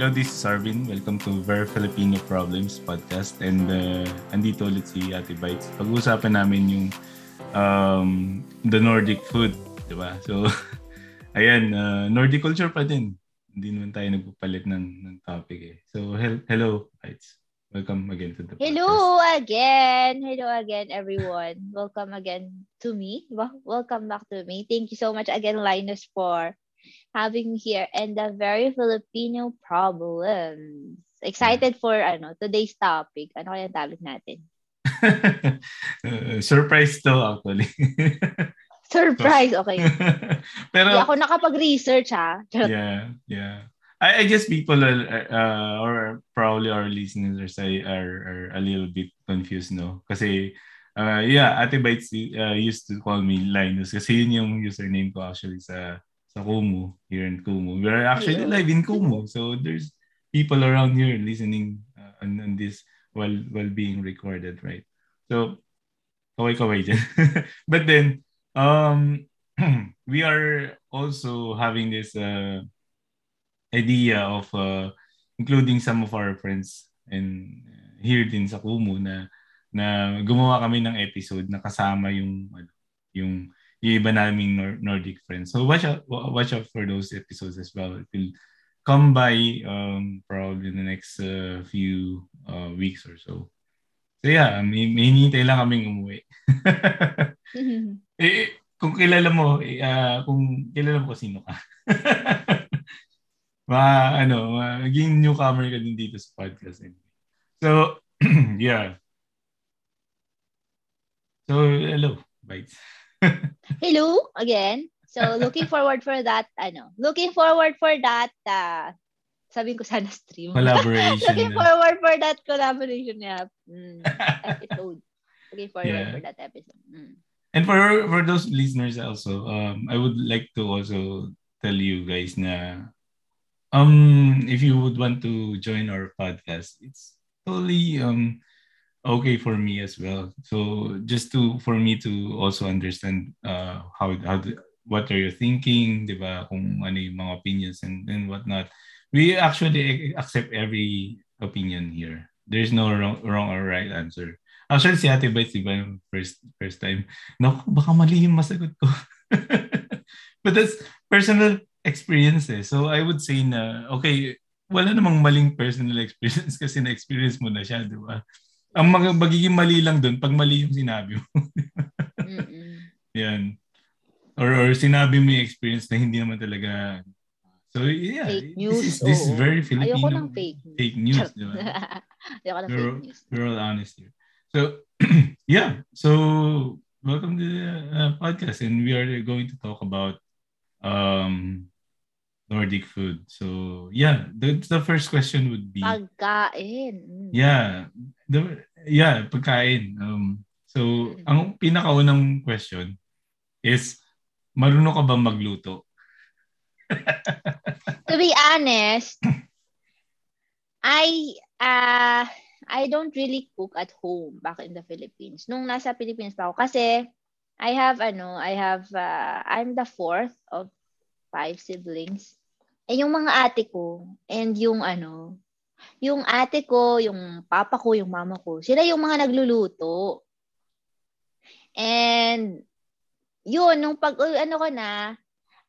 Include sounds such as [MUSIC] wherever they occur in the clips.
Hello, this is Arvin. Welcome to Very Filipino Problems podcast. And uh, andito ulit si Ate Bites. Pag-uusapan namin yung um, the Nordic food. Di ba? So, [LAUGHS] ayan, uh, Nordic culture pa din. Hindi naman tayo nagpapalit ng, ng topic eh. So, hel- hello, Bites. Welcome again to the Hello podcast. again. Hello again, everyone. Welcome again to me. Wel- Welcome back to me. Thank you so much again, Linus, for having me here and the very Filipino problems. Excited for ano today's topic. Ano kaya topic natin? [LAUGHS] Uh, surprise to actually. [LAUGHS] Surprise. Okay. [LAUGHS] Pero Hindi ako nakapag-research ha. Yeah, yeah. I, I guess people are, uh, or probably our listeners are, are, are a little bit confused, no? Kasi, uh, yeah, Ate Bites uh, used to call me Linus kasi yun yung username ko actually sa sa Kumu, here in Kumu. We're actually Ayun. live in Kumu. So there's people around here listening uh, on, on this while while being recorded, right? So, kaway-kaway dyan. [LAUGHS] But then, um, [CLEARS THROAT] we are also having this uh, idea of uh, including some of our friends and uh, here din sa Kumu na na gumawa kami ng episode na kasama yung ano, yung yung iba naming Nor- Nordic friends. So watch out watch out for those episodes as well. It will come by um, probably in the next uh, few uh, weeks or so. So yeah, may, may hinihintay lang kaming umuwi. [LAUGHS] eh, kung kilala mo, eh, ah, kung kilala mo kung sino ka. [LAUGHS] ma, ano, maging newcomer ka din dito sa podcast. Anyway. So, [CLEARS THROAT] yeah. So, hello, Bites. [LAUGHS] Hello again. So looking forward for that ano. Looking forward for that uh, sabihin ko sana stream. Collaboration. [LAUGHS] Looking na. forward for that collaboration yeah. Mm, episode. Looking forward Yeah. for that episode. Mm. And for for those listeners also, um, I would like to also tell you guys na um if you would want to join our podcast, it's totally um okay for me as well. So just to for me to also understand uh how how the- what are you thinking, 'di ba? Kung ano yung mga opinions and and whatnot. We actually accept every opinion here. There's no wrong, wrong or right answer. Actually, si Ate Bites, di ba, first, first time, Naku, baka mali yung masagot ko. [LAUGHS] But that's personal experience eh. So I would say na, okay, wala namang maling personal [LAUGHS] experience kasi na-experience mo na siya, di ba? Ang mga magiging mali lang doon pag mali yung sinabi mo. [LAUGHS] Yan. Or, or sinabi mo yung experience na hindi naman talaga. So yeah, Fake this news. is, this is very Filipino. Ayoko ng fake news. Fake news, di ba? [LAUGHS] Ayoko ng fake news. we're all honest here. So, [CLEARS THROAT] yeah. So, welcome to the uh, podcast, and we are going to talk about um, Nordic food. So, yeah, the, the first question would be, Pagkain. Mm. yeah, the, yeah, pagkain. Um, so, Mm. ang pinakaunang question is, marunong ka ba magluto? [LAUGHS] To be honest, I uh, I don't really cook at home back in the Philippines. Nung nasa Philippines pa ako kasi I have ano, I have uh, I'm the fourth of five siblings. Eh yung mga ate ko and yung ano, yung ate ko, yung papa ko, yung mama ko, sila yung mga nagluluto. And yun, nung pag ano ko na,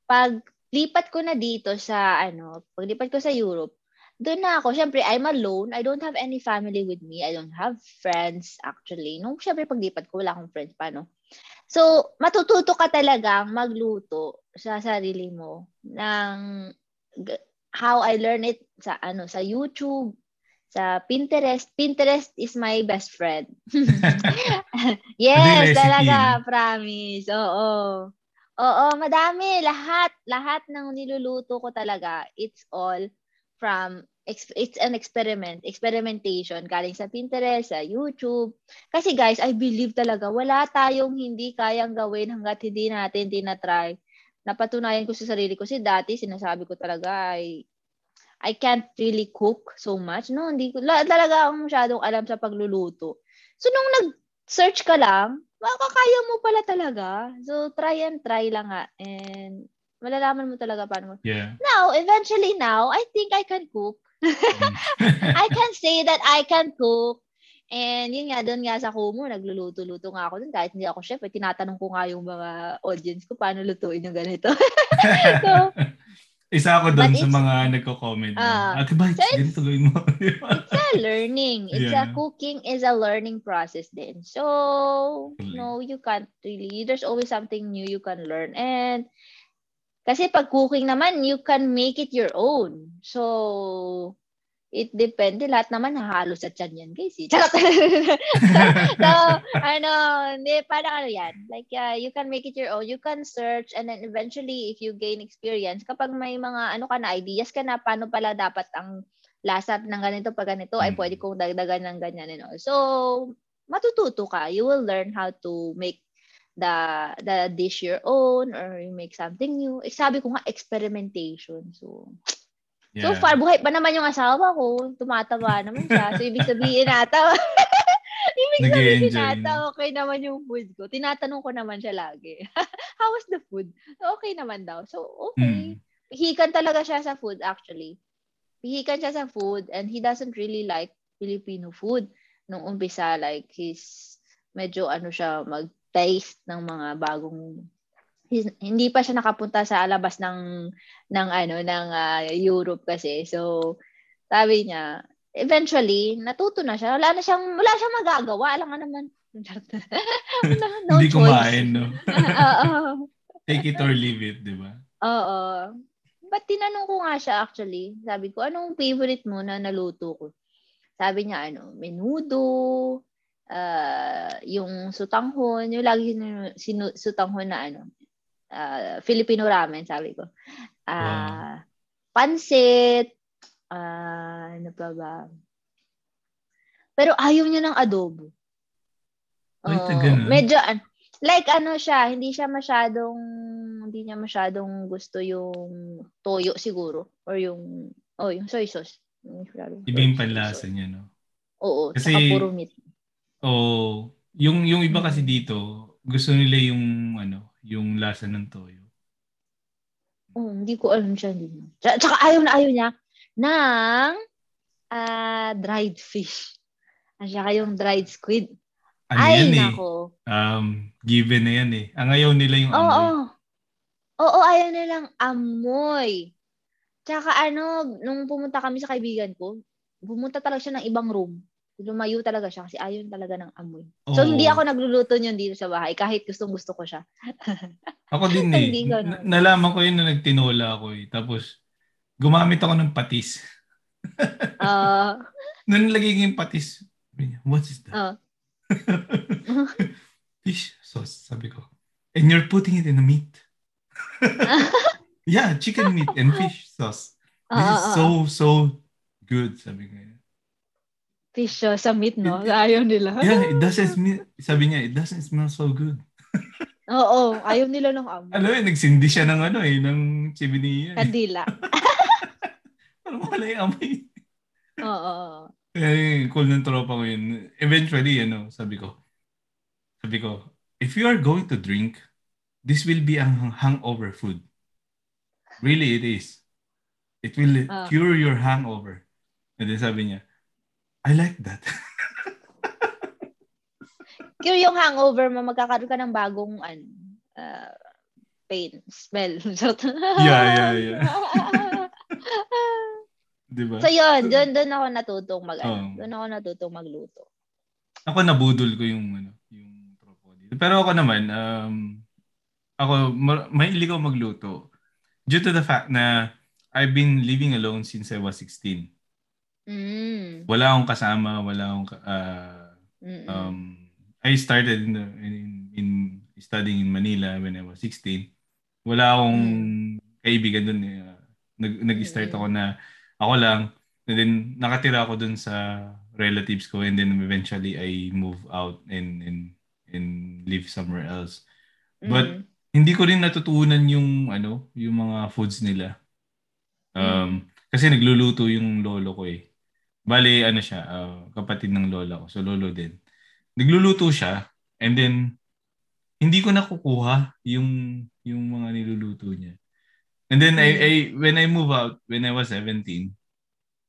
pag lipat ko na dito sa ano, paglipat ko sa Europe, doon na ako. Siyempre, I'm alone. I don't have any family with me. I don't have friends actually. Nung siyempre paglipat ko, wala akong friends pa, no? So, matututo ka talagang magluto sa sarili mo ng how I learn it sa ano sa YouTube, sa Pinterest. Pinterest is my best friend. [LAUGHS] yes, talaga, promise. Oo. Oo, madami. Lahat, lahat ng niluluto ko talaga, it's all from, it's an experiment, experimentation, galing sa Pinterest, sa YouTube. Kasi guys, I believe talaga, wala tayong hindi kayang gawin hanggat hindi natin tinatry. Napatunayan ko sa sarili ko. Si dati, sinasabi ko talaga, ay, I can't really cook so much. No, hindi ko, la, talaga akong masyadong alam sa pagluluto. So, nung nag-search ka lang, makakaya mo pala talaga. So, try and try lang nga. And malalaman mo talaga paano mo. Yeah. Now, eventually now, I think I can cook. [LAUGHS] I can say that I can cook. And yun nga, doon nga sa Kumu, nagluluto-luto nga ako doon. Kahit hindi ako chef, eh, tinatanong ko nga yung mga audience ko, paano lutuin yung ganito. [LAUGHS] so, Isa ako doon sa mga nagko-comment. Uh, Ate Bites, so ganito gawin mo. [LAUGHS] it's a learning. It's yeah. a cooking is a learning process din. So, no, you can't really. There's always something new you can learn. And kasi pag cooking naman, you can make it your own. So, it depende. Lahat naman hahalo sa tiyan yan, guys. [LAUGHS] Eh. Charot. so, [LAUGHS] ano, hindi, parang ano yan. Like, uh, you can make it your own. You can search and then eventually, if you gain experience, kapag may mga, ano ka na, ideas ka na, paano pala dapat ang lasa ng ganito pag ganito, ay pwede kong dagdagan ng ganyan. You know? So, matututo ka. You will learn how to make the the dish your own or you make something new. Eh, sabi ko nga, experimentation. So, Yeah. So far, buhay pa naman yung asawa ko. Tumataba naman siya. So, ibig sabihin nata, [LAUGHS] ibig sabihin nata, okay naman yung food ko. Tinatanong ko naman siya lagi. [LAUGHS] How was the food? Okay naman daw. So, okay. Mm. Hihikan talaga siya sa food actually. Hihikan siya sa food and he doesn't really like Filipino food. Nung umpisa, like, he's medyo ano siya, mag-taste ng mga bagong hindi pa siya nakapunta sa labas ng ng ano ng uh, Europe kasi. So sabi niya, eventually natuto na siya. Wala na siyang wala siyang magagawa, alam nga naman. [LAUGHS] no Hindi kumain, no? [LAUGHS] Oo. Take it or leave it, di ba? Oo. But tinanong ko nga siya actually. Sabi ko, anong favorite mo na naluto ko? Sabi niya, ano, menudo, uh, yung sutanghon, yung lagi sinu- sutanghon na ano, uh, Filipino ramen, sabi ko. Uh, wow. Pansit, uh, ano pa ba? Pero ayaw niya ng adobo. Uh, medyo, like ano siya, hindi siya masyadong, hindi niya masyadong gusto yung toyo siguro. Or yung, oh, yung soy sauce. Iba yung panlasa niya, no? Oo, kasi, saka puro meat. Oh, yung yung iba kasi dito, gusto nila yung ano, yung lasa ng toyo. Oh, hindi ko alam siya din. Tsaka ayaw na ayaw niya ng uh, dried fish. At saka yung dried squid. Ano Ay, yan eh? Um, given na yan eh. Ang ayaw nila yung amoy. Oo. Oo, ayaw nilang amoy. Tsaka ano, nung pumunta kami sa kaibigan ko, pumunta talaga siya ng ibang room lumayo talaga siya kasi ayaw talaga ng amoy. Oh. So, hindi ako nagluluto niyon dito sa bahay kahit gustong gusto ko siya. [LAUGHS] ako din [LAUGHS] eh. N- nalaman ko yun na nagtinola ako eh. Tapos, gumamit ako ng patis. [LAUGHS] uh, Nung nilagay ko yung patis, what is that? Uh, fish sauce, sabi ko. And you're putting it in the meat. yeah, chicken meat and fish sauce. This uh, is so, so good, sabi ko fish siya sa meat, no? Ayaw nila. Yeah, it doesn't smell, sabi niya, it doesn't smell so good. [LAUGHS] Oo, ayaw nila ng amoy. Ano eh, nagsindi siya ng ano eh, ng chimney. Eh. Kandila. [LAUGHS] Ano wala yung amoy. Oo. Eh, cool ng tropa ko yun. Eventually, ano, sabi ko, sabi ko, if you are going to drink, this will be a hangover food. Really, it is. It will uh. cure your hangover. And then sabi niya, I like that. [LAUGHS] Cure yung hangover mo, magkakaroon ka ng bagong ano, uh, pain, smell. [LAUGHS] yeah, yeah, yeah. [LAUGHS] diba? So yun, doon doon ako natutong mag oh. doon ako natutong magluto. Ako nabudol ko yung ano, yung dito. Pero ako naman, um, ako mahilig ako magluto due to the fact na I've been living alone since I was 16. Mm. Wala akong kasama, wala akong uh, um I started in, in in studying in Manila when I was 16. Wala akong mm. kaibigan doon. Eh. Nag nag-start mm. ako na ako lang and then nakatira ako doon sa relatives ko and then eventually I move out and and and live somewhere else. But mm. hindi ko rin natutunan yung ano, yung mga foods nila. Um mm. kasi nagluluto yung lolo ko eh. Bali, ano siya, uh, kapatid ng lola ko. So, lolo din. Nagluluto siya, and then, hindi ko nakukuha yung, yung mga niluluto niya. And then. I, I, when I move out, when I was 17,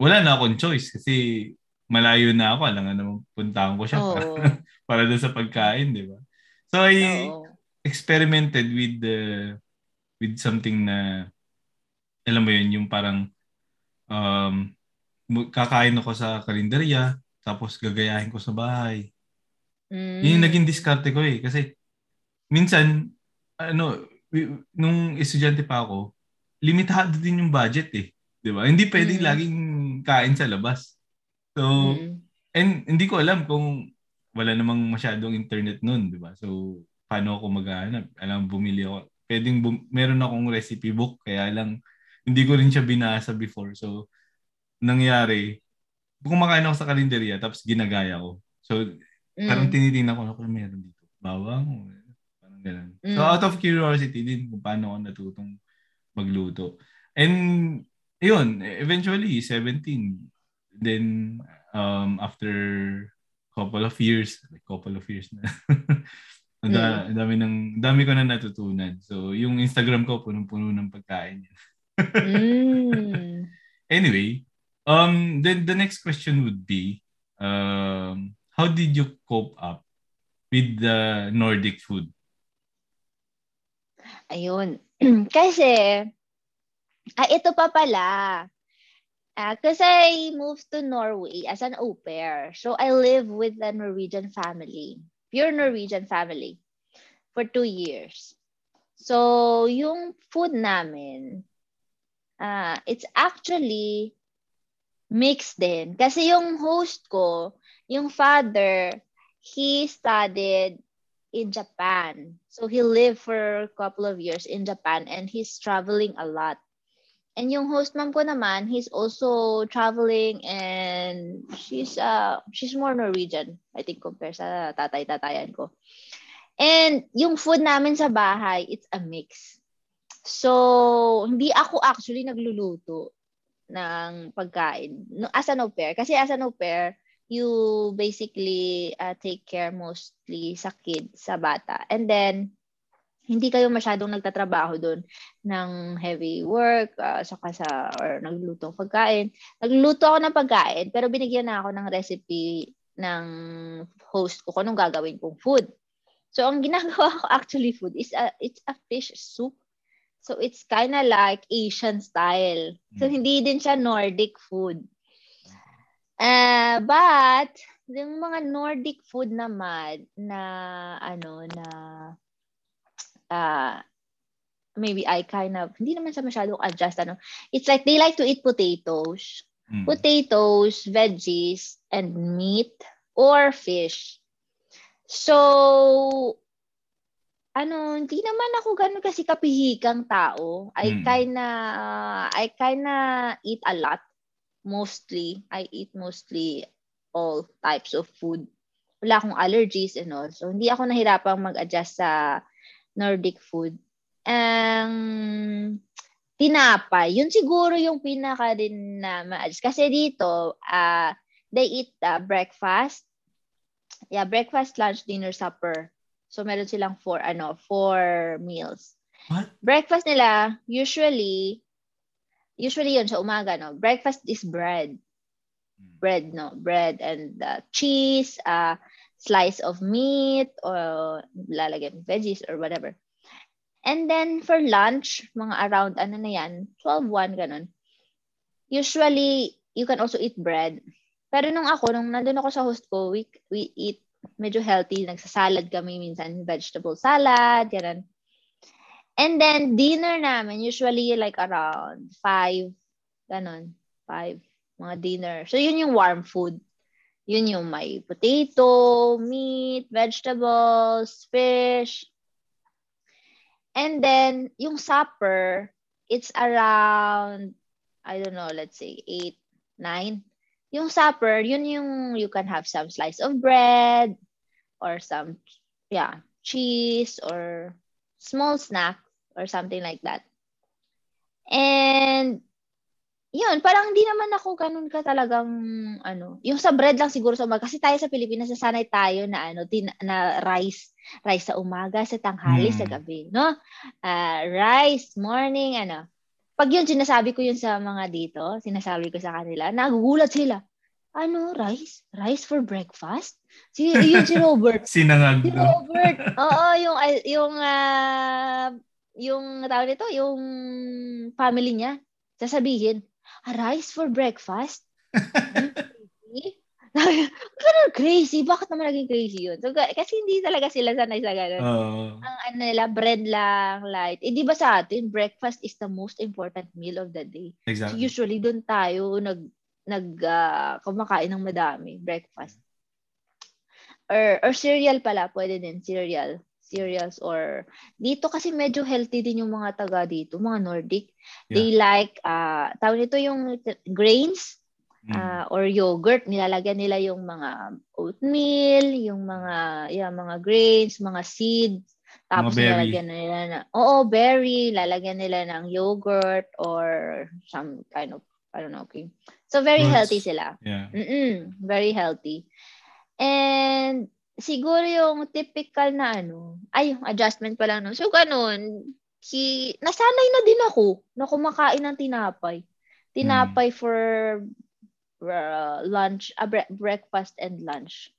wala na akong choice kasi malayo na ako. Alam nga naman puntahan ko siya Oo. para, [LAUGHS] para doon sa pagkain, di ba? So I Oo. experimented with the with something na alam mo yun, yung parang um, kakain ako sa karinderya tapos gagayahin ko sa bahay. Mm. Yun yung naging diskarte ko eh. Kasi minsan, ano, nung estudyante pa ako, limitado din yung budget eh. Di ba? Hindi pwedeng Mm. laging kain sa labas. So, Mm. and hindi ko alam kung wala namang masyadong internet noon, di ba? So, paano ako maghahanap? Alam, bumili ako. Pwedeng, bum- meron akong recipe book, kaya lang, hindi ko rin siya binasa before. So, nangyari, kumakain ako sa kalendarya, tapos ginagaya ko. So, Mm. Parang tinitingnan ko, ako meron dito. Bawang. Parang ganun. So, Mm. out of curiosity din kung paano ako natutong magluto. And, yun, eventually, 17. Then, um, after couple of years, like couple of years na, [LAUGHS] ang da- ang dami, ng, dami ko na natutunan. So, yung Instagram ko, punong-puno ng pagkain. [LAUGHS] Mm. Anyway, um, then the next question would be, um, how did you cope up with the Nordic food? Ayun. [CLEARS THROAT] Kasi, ah, ito pa pala. Ah, kasi I moved to Norway as an au pair. So I live with a Norwegian family, pure Norwegian family, for two years. So yung food namin, ah, it's actually mixed din. Kasi yung host ko, yung father, he studied in Japan. So he lived for a couple of years in Japan and he's traveling a lot. And yung host mom ko naman, he's also traveling and she's uh she's more Norwegian, I think compared sa tatay-tatayan ko. And yung food namin sa bahay, it's a mix. So, hindi ako actually nagluluto ng pagkain as an au pair. Kasi as an au pair, you basically uh, take care mostly sa kid, sa bata. And then, hindi kayo masyadong nagtatrabaho doon ng heavy work, uh, saka sa, or nagluluto ng pagkain. Nagluluto ako ng pagkain, pero binigyan na ako ng recipe ng host ko kung anong gagawin kong food. So, ang ginagawa ko actually food is a, it's a fish soup. So, it's kind of like Asian style. So, Mm. hindi din siya Nordic food. Uh, but, yung mga Nordic food naman na, ano, na, uh, maybe I kind of, hindi naman sa masyadong adjust, ano. It's like they like to eat potatoes. Mm. Potatoes, veggies, and meat or fish. So, ano, hindi naman ako ganun kasi kapihikang tao. I Mm. kinda, I kinda eat a lot. Mostly. I eat mostly all types of food. Wala akong allergies and all. So, hindi ako nahirapang mag-adjust sa Nordic food. Ang tinapay, yun siguro yung pinaka din na ma-adjust. Kasi dito, ah they eat ah, breakfast. Yeah, breakfast, lunch, dinner, supper. So, meron silang four, ano, four meals. What? Breakfast nila, usually, usually yun sa umaga, no? Breakfast is bread. Bread, no? Bread and uh, cheese, uh, slice of meat, or lalagyan veggies or whatever. And then for lunch, mga around, ano na yan, 12, 1, ganun. Usually, you can also eat bread. Pero nung ako, nung nandun ako sa host ko, we, we eat medyo healthy. Nagsasalad kami minsan, vegetable salad, ganun. And then, dinner namin, usually like around 5, ganun, 5, mga dinner. So, yun yung warm food. Yun yung may potato, meat, vegetables, fish. And then, yung supper, it's around, I don't know, let's say 8, 9. Yung supper, yun yung you can have some slice of bread or some, yeah, cheese or small snack or something like that. And, yun, parang hindi naman ako ganun ka talagang, ano, yung sa bread lang siguro sa umaga. Kasi tayo sa Pilipinas, nasanay tayo na, ano, tin, na rice. Rice sa umaga, sa tanghali, Mm. sa gabi, no? Ah, rice, morning, ano. Pag yun, sinasabi ko yun sa mga dito, sinasabi ko sa kanila, nagugulat sila. Ano, rice? Rice for breakfast? Si, yun si Robert. [LAUGHS] Sinangag. Si Robert. [LAUGHS] Oo, yung, yung, uh, yung, tawag nito, yung family niya, sasabihin, ah, rice for breakfast? [LAUGHS] Ganun crazy. Bakit naman naging crazy yun? So, kasi hindi talaga sila sanay sa ganun. Uh, Ang ano nila, bread lang, light. Eh, di ba sa atin, breakfast is the most important meal of the day. Exactly. So, usually, doon tayo nag, nag uh, kumakain ng madami, breakfast. Or, or cereal pala, pwede din, cereal. Cereals or dito kasi medyo healthy din yung mga taga dito, mga Nordic. Yeah. They like uh tawag nito yung grains uh, or yogurt, nilalagyan nila yung mga oatmeal, yung mga yeah, mga grains, mga seeds. Tapos nilalagyan nila na, oo, berry, lalagyan nila ng yogurt or some kind of, I don't know, okay. So, very Fruits. healthy sila. Yeah. Mm-mm, very healthy. And, siguro yung typical na ano, ay, yung adjustment pa lang. No? So, ganun, si, nasanay na din ako na kumakain ng tinapay. Tinapay mm. for uh, lunch, uh, bre- breakfast and lunch.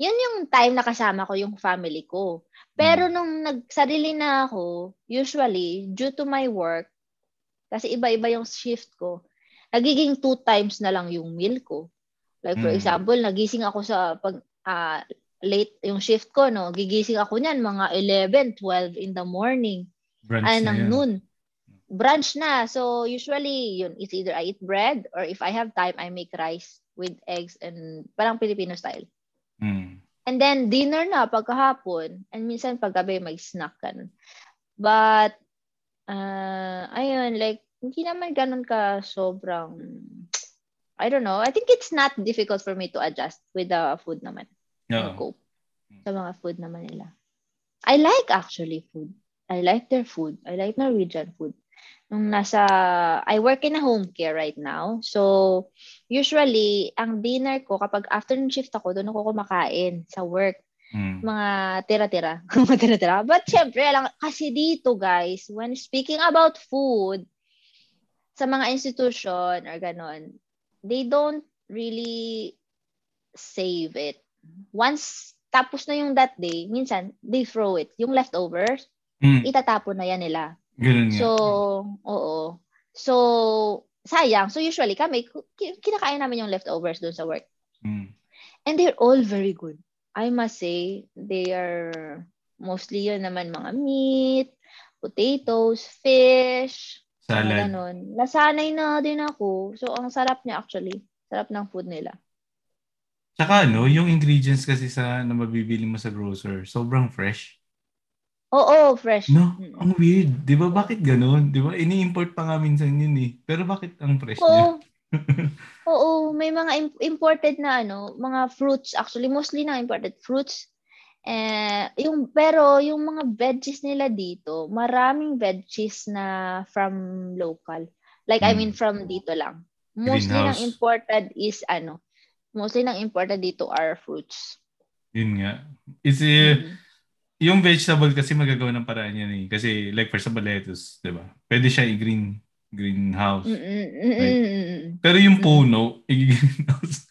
Yun yung time na kasama ko yung family ko. Pero mm. nung nagsarili na ako, usually, due to my work, kasi iba-iba yung shift ko, nagiging two times na lang yung meal ko. Like for mm. example, nagising ako sa pag uh, late yung shift ko, no? Gigising ako niyan mga 11, 12 in the morning. Brunch ay, ng noon brunch na. So, usually, yun, it's either I eat bread or if I have time, I make rice with eggs and parang Filipino style. Mm. And then, dinner na pagkahapon. And minsan, paggabi, may snack ka But, uh, ayun, like, hindi naman ganun ka sobrang, I don't know. I think it's not difficult for me to adjust with the food naman. No. Cope sa mga food naman nila. I like actually food. I like their food. I like Norwegian food nung nasa, I work in a home care right now. So, usually, ang dinner ko, kapag afternoon shift ako, doon ako kumakain sa work. Mm. Mga tira-tira. [LAUGHS] mga tira-tira. But syempre, alam, kasi dito guys, when speaking about food, sa mga institution or ganon, they don't really save it. Once tapos na yung that day, minsan, they throw it. Yung leftovers, mm. itatapon na yan nila. Ganun so, oo. So, sayang. So, usually kami, kinakain namin yung leftovers doon sa work. Mm. And they're all very good. I must say, they are mostly yun naman mga meat, potatoes, fish, salad. Ganun. Nasanay na din ako. So, ang sarap niya actually. Sarap ng food nila. Tsaka ano, yung ingredients kasi sa na mabibili mo sa grocer, sobrang fresh. Oo, fresh. No, ang weird. Di ba bakit ganun? Di ba? Ini-import pa nga minsan yun eh. Pero bakit ang fresh Oo. niya? [LAUGHS] [LAUGHS] Oo, may mga imported na ano, mga fruits actually mostly na imported fruits. Eh, yung pero yung mga veggies nila dito, maraming veggies na from local. Like hmm. I mean from dito lang. Mostly Greenhouse. ng imported is ano, mostly ng imported dito are fruits. Yun nga. Is it, mm-hmm yung vegetable kasi magagawa ng paraan yan eh. Kasi like for example lettuce, 'di ba? Pwede siya i-green greenhouse. Right? Pero yung puno, i-greenhouse [LAUGHS]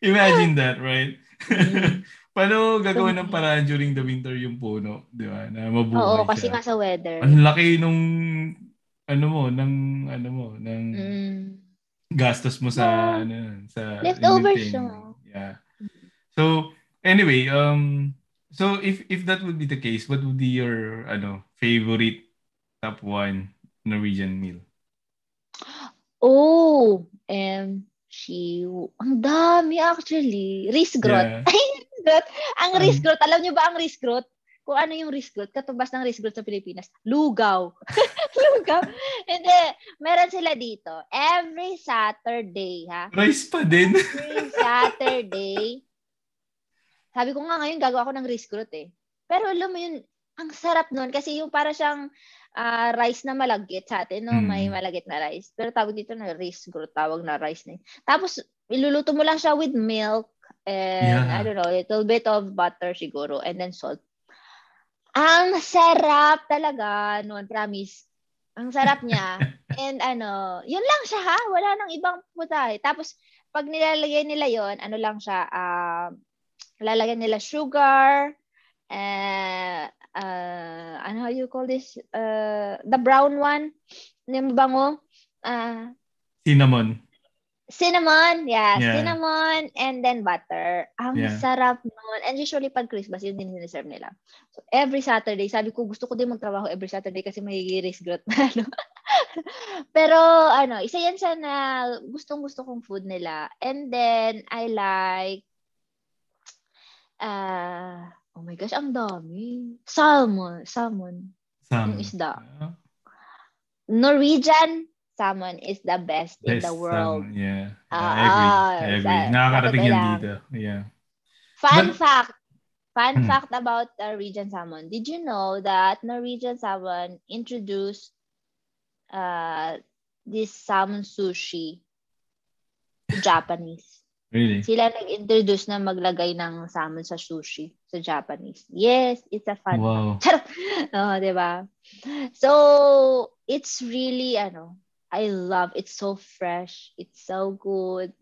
Imagine that, right? [LAUGHS] Paano gagawin ng paraan during the winter yung puno, 'di ba? Na mabuhay Oo, kasi siya. nga sa weather. Ang laki nung ano mo, ng ano mo, ng mm. gastos mo sa yeah. ano, sa leftovers siya. Yeah. So, Anyway, um, so if if that would be the case, what would be your ano favorite top one Norwegian meal? Oh, um, she, ang dami actually. Risgrot. Yeah. [LAUGHS] risgrot. Ang um, risgrot, alam niyo ba ang risgrot? Kung ano yung risgrot, katubas ng risgrot sa Pilipinas, lugaw. [LAUGHS] lugaw. Hindi, meron sila dito. Every Saturday, ha? Rice pa din. Every Saturday, sabi ko nga ngayon gagawa ako ng rice growth eh. Pero alam mo yun, ang sarap nun kasi yung para siyang uh, rice na malagit sa atin, no? Mm. May malagit na rice. Pero tawag dito na rice growth, tawag na rice na yun. Tapos, iluluto mo lang siya with milk and yeah. I don't know, a little bit of butter siguro and then salt. Ang sarap talaga noon, promise. Ang sarap niya. [LAUGHS] And ano, yun lang siya ha. Wala nang ibang putahe. Tapos, pag nilalagay nila yon ano lang siya, uh, lalagyan nila sugar, uh, uh, ano how you call this? Uh, the brown one, yung bango. Uh, cinnamon. Cinnamon, yeah, yeah, cinnamon and then butter. Ang yeah. sarap noon. And usually pag Christmas, yun din siniserve nila. So every Saturday, sabi ko gusto ko din magtrabaho every Saturday kasi may risk growth na [LAUGHS] ano. Pero ano, isa yan sa na gustong gusto kong food nila. And then I like uh, oh my gosh, ang dami. Salmon, salmon. Salmon. Yung isda. Norwegian salmon is the best, best in the world. Salmon, yeah. Uh, I agree. I agree. Sa, Nakakarating yan dito. Yeah. Fun But, fact. Fun hmm. fact about Norwegian salmon. Did you know that Norwegian salmon introduced uh, this salmon sushi to Japanese? Really? Sila nag-introduce na maglagay ng salmon sa sushi sa Japanese. Yes, it's a fun wow. [LAUGHS] fact. oh, di ba? So, it's really, ano, I love it's so fresh. It's so good.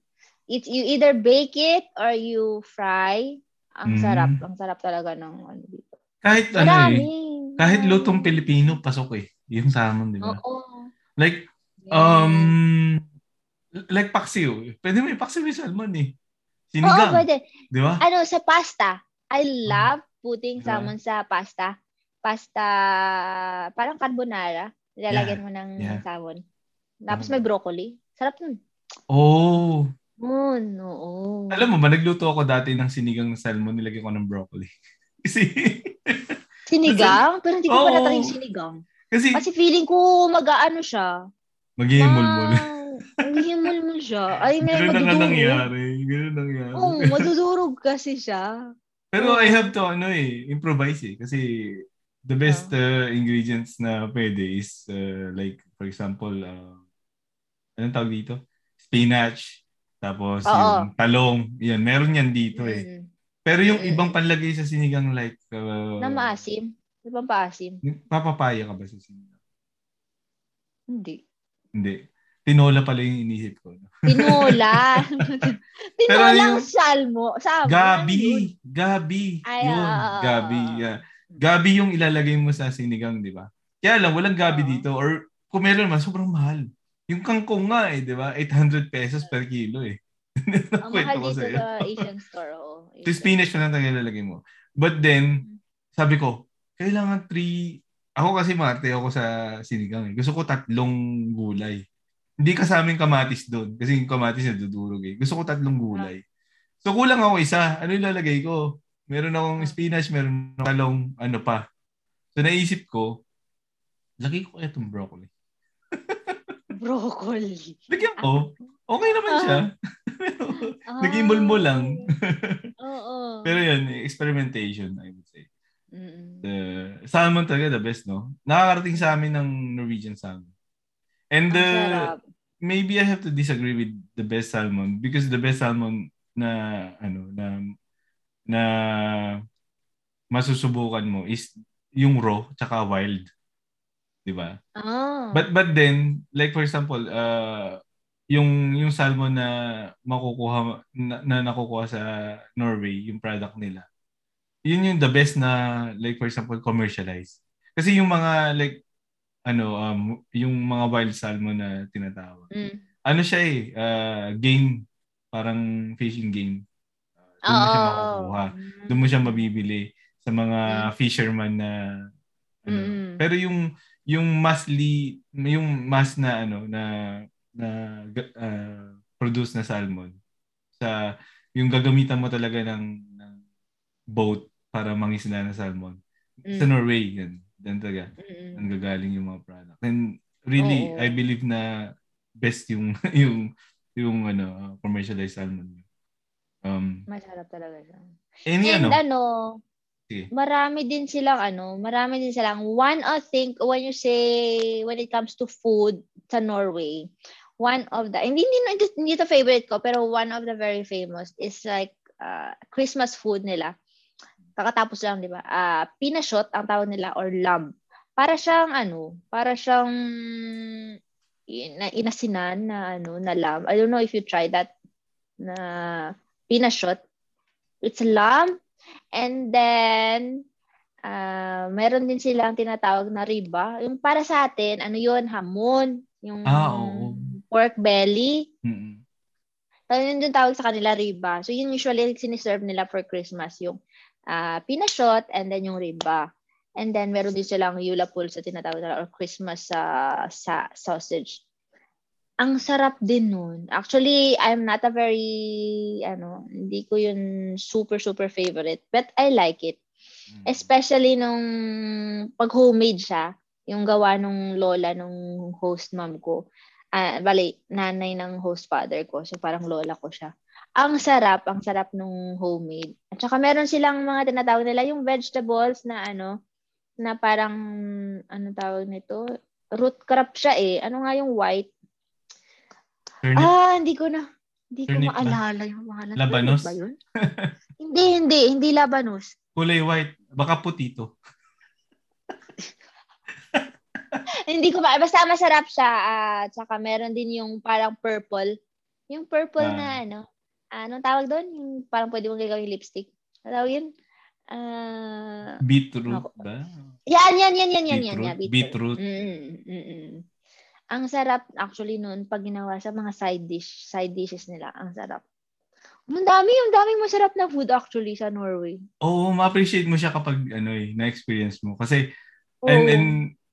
It's you either bake it or you fry. Ang mm. sarap, ang sarap talaga ng ano dito. Kahit Marami. ano eh, kahit lutong Pilipino pasok eh. Yung salmon, di ba? Oo. Like um like paksiw. Pwede mo paksiw yung salmon eh. Sinigang. Oo, pwede. Di ba? Ano, sa pasta. I love putting diba? salmon sa pasta. Pasta, parang carbonara. Nilalagyan yeah. mo ng yeah. salmon. Tapos may broccoli. Sarap nun. Oh. Oh, oo. Alam mo ba, nagluto ako dati ng sinigang salmon, nilagyan ko ng broccoli. [LAUGHS] Kasi... sinigang? Pero hindi ko oh, pa natry sinigang. Kasi, Kasi feeling ko mag-aano siya. Maghihimulmul. Maghihimulmul [LAUGHS] siya. Ay, may Ganun na nangyari. Ganun nangyari. Oo, oh, madudurog kasi siya. Pero. I have to, ano eh, improvise eh. Kasi the best uh, ingredients na pwede is uh, like, for example, uh, anong tawag dito? Spinach, tapos Oo. yung talong, yan, meron yan dito eh. Pero yung mm. ibang panlagay sa sinigang like... Uh, na maasim? Ibang paasim? Papapaya ka ba sa sinigang? Hindi. Hindi. Tinola pala yung inisip ko. Tinola. [LAUGHS] Tinola yung salmo. Salmo. Gabi. Gabi. Ay, yun. Uh, gabi. Yeah. Gabi yung ilalagay mo sa sinigang, di ba? Kaya lang, walang gabi uh, dito. Or kung meron man, sobrang mahal. Yung kangkong nga eh, di ba? 800 pesos per kilo eh. [LAUGHS] Ang mahal dito sa Asian store. Oh. So, [LAUGHS] spinach pa lang tayo ilalagay mo. But then, sabi ko, kailangan three... Ako kasi marte ako sa sinigang eh. Gusto ko tatlong gulay. Hindi kasama yung kamatis doon. Kasi yung kamatis na dudurog eh. Gusto ko tatlong gulay. So kulang ako isa. Ano yung lalagay ko? Meron akong spinach, meron akong talong, ano pa. So naisip ko, lagay ko itong broccoli. [LAUGHS] broccoli. Lagyan ko. Okay naman siya. uh, [LAUGHS] Naging mulmo lang. Oo. [LAUGHS] Pero yan, experimentation, I would say. Mm-mm. The salmon talaga the best, no? Nakakarating sa amin ng Norwegian salmon. And uh, maybe I have to disagree with the best salmon because the best salmon na ano na na masusubukan mo is yung raw tsaka wild. 'di ba? Oh. But but then like for example, uh yung yung salmon na makukuha na, na nakukuha sa Norway, yung product nila. Yun yung the best na like for example commercialized. Kasi yung mga like ano um yung mga wild salmon na tinatawag. Mm. Ano siya eh uh, game parang fishing game. Uh, doon mo siya makukuha. Doon mo siya mabibili sa mga mm. fisherman na ano. Mm. Pero yung yung massly yung mass na ano na na uh, produce na salmon sa yung gagamitan mo talaga ng, ng boat para mangisda na salmon mm. sa Norway yan dan talaga mm. ang gagaling yung mga product and really Oo. I believe na best yung [LAUGHS] yung yung ano commercialized salmon um masarap talaga siya any and ano, ano Okay. Marami din silang ano, marami din silang one I think when you say when it comes to food sa Norway, one of the hindi hindi, hindi to favorite ko pero one of the very famous is like uh, Christmas food nila. Kakatapos lang, 'di ba? Uh, pinashot ang tawag nila or lamb. para siyang ano, para siyang ina- inasinan na ano, na lamb. I don't know if you tried that na pinashot. It's lamb and then uh, meron din silang tinatawag na riba. Yung para sa atin, ano yun, hamon. Yung Ah, oo. pork belly. Mm-mm. So, yun yung tawag sa kanila riba. So, yun usually siniserve nila for Christmas. Yung uh, pinashot and then yung riba. And then, meron din silang yula pulsa tinatawag nila or Christmas uh, sa sausage. Ang sarap din nun. Actually, I'm not a very, ano, hindi ko yun super, super favorite. But I like it. Mm. Especially nung pag homemade siya, yung gawa nung lola nung host mom ko. Ah, bali, nanay ng host father ko. So parang lola ko siya. Ang sarap, ang sarap nung homemade. At saka meron silang mga tinatawag nila yung vegetables na ano, na parang, ano tawag nito? Root crop siya eh. Ano nga yung white? Turnip? Ah, hindi ko na. Hindi ko Turnip ba? maalala yung pangalan. Labanos? Ba yun? [LAUGHS] hindi, hindi. Hindi labanos. Kulay white. Baka putito. [LAUGHS] Hindi ko ba, basta masarap siya. At saka meron din yung parang purple. Yung purple Ah. na ano. Anong tawag doon? Yung parang pwede mong gagawin lipstick. Ano tawag yun? Ah, Beetroot Ako. ba? yan, yan, yan, yan, yan, yan. Beetroot? yan, Beetroot. Mm, mm, mm. Ang sarap actually noon pag ginawa sa mga side dish, side dishes nila. Ang sarap. Ang dami, ang daming masarap na food actually sa Norway. Oo, ma-appreciate mo siya kapag ano eh, na-experience mo. Kasi, Oo. and, and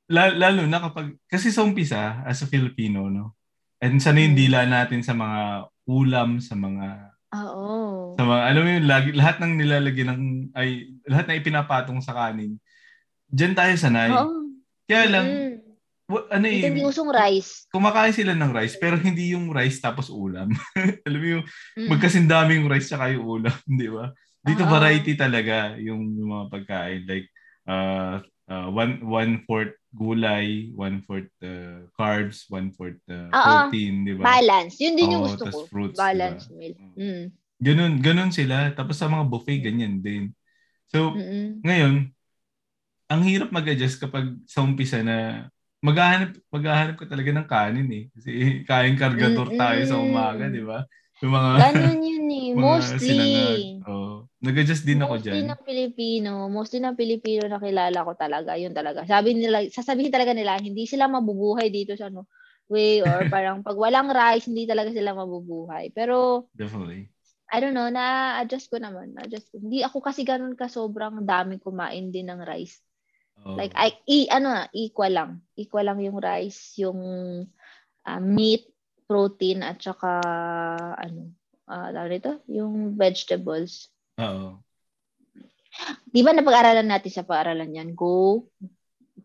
la- lalo na kapag, kasi sa umpisa, as a Filipino, no? And sana yung dila natin sa mga ulam, sa mga, Oo. sa mga, alam mo yun, lagi, lahat ng nilalagyan ng, ay, lahat na ipinapatong sa kanin. Diyan tayo sanay. Oo. Kaya lang, Mm. wa- ano Ito eh, hindi usong rice. kumakain sila ng rice, pero hindi yung rice tapos ulam. [LAUGHS] alam mo yung, Mm. magkasindaming rice tsaka yung ulam, [LAUGHS] di ba? Dito Oo. variety talaga yung, yung mga pagkain. Like, uh, uh, one, one fourth gulay, one fourth uh, carbs, one fourth uh, Oo. protein, di ba? Balance. Yun din yung Oo, gusto tas ko. fruits, Balance diba? meal. Oo. Mm. Ganun, ganun sila. Tapos sa mga buffet, ganyan din. So, Mm-mm. ngayon, ang hirap mag-adjust kapag sa umpisa na maghahanap, maghahanap ka talaga ng kanin eh. Kasi [LAUGHS] kain kargador tayo sa umaga, di ba? Yung mga, Ganun yun eh. [LAUGHS] Mostly. sinangag. Oh, nag-adjust din ako mostly dyan. ng Pilipino, mostly ng Pilipino na kilala ko talaga, yun talaga. Sabi nila, sasabihin talaga nila, hindi sila mabubuhay dito sa ano, way or [LAUGHS] parang pag walang rice, hindi talaga sila mabubuhay. Pero, Definitely. I don't know, na-adjust ko naman. Na-adjust ko. Hindi ako kasi ganun ka sobrang dami kumain din ng rice. Oh. Like, I, i, ano na, equal lang. Equal lang yung rice, yung ah, meat, protein, at saka, ano, ah tawag nito? Yung vegetables. Oo. Di ba napag-aralan natin sa paaralan yan? Go,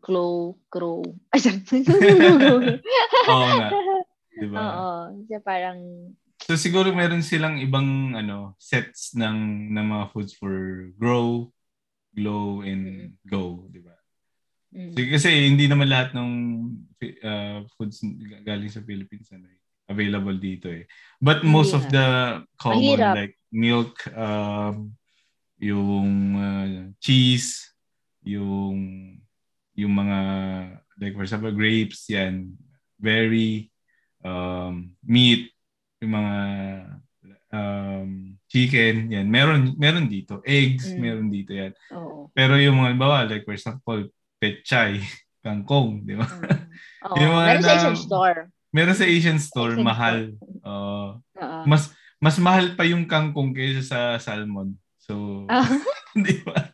glow, grow. [LAUGHS] Ay, sorry. [LAUGHS] Oo nga. Di ba? Oo. So, parang, So siguro meron silang ibang ano sets ng ng mga foods for grow, glow and go, di ba? mm, So, kasi hindi naman lahat ng uh, foods galing sa Philippines ano, eh, available dito eh. But most Hindi of the common Mahirap. like milk, um, yung uh, cheese, yung yung mga like for example grapes yan, berry, um, meat, yung mga um, chicken, yan. Meron meron dito. Eggs, Mm. meron dito yan. oo. Pero yung mga bawa, like for example, pechay, [LAUGHS] kangkong, di ba? Mm. [LAUGHS] Oo. Yung mga Meron sa Asian store. Meron sa Asian store, Asian mahal. Oo. Oo. mas mas mahal pa yung kangkong kaysa sa salmon. So, Ah. [LAUGHS] di ba?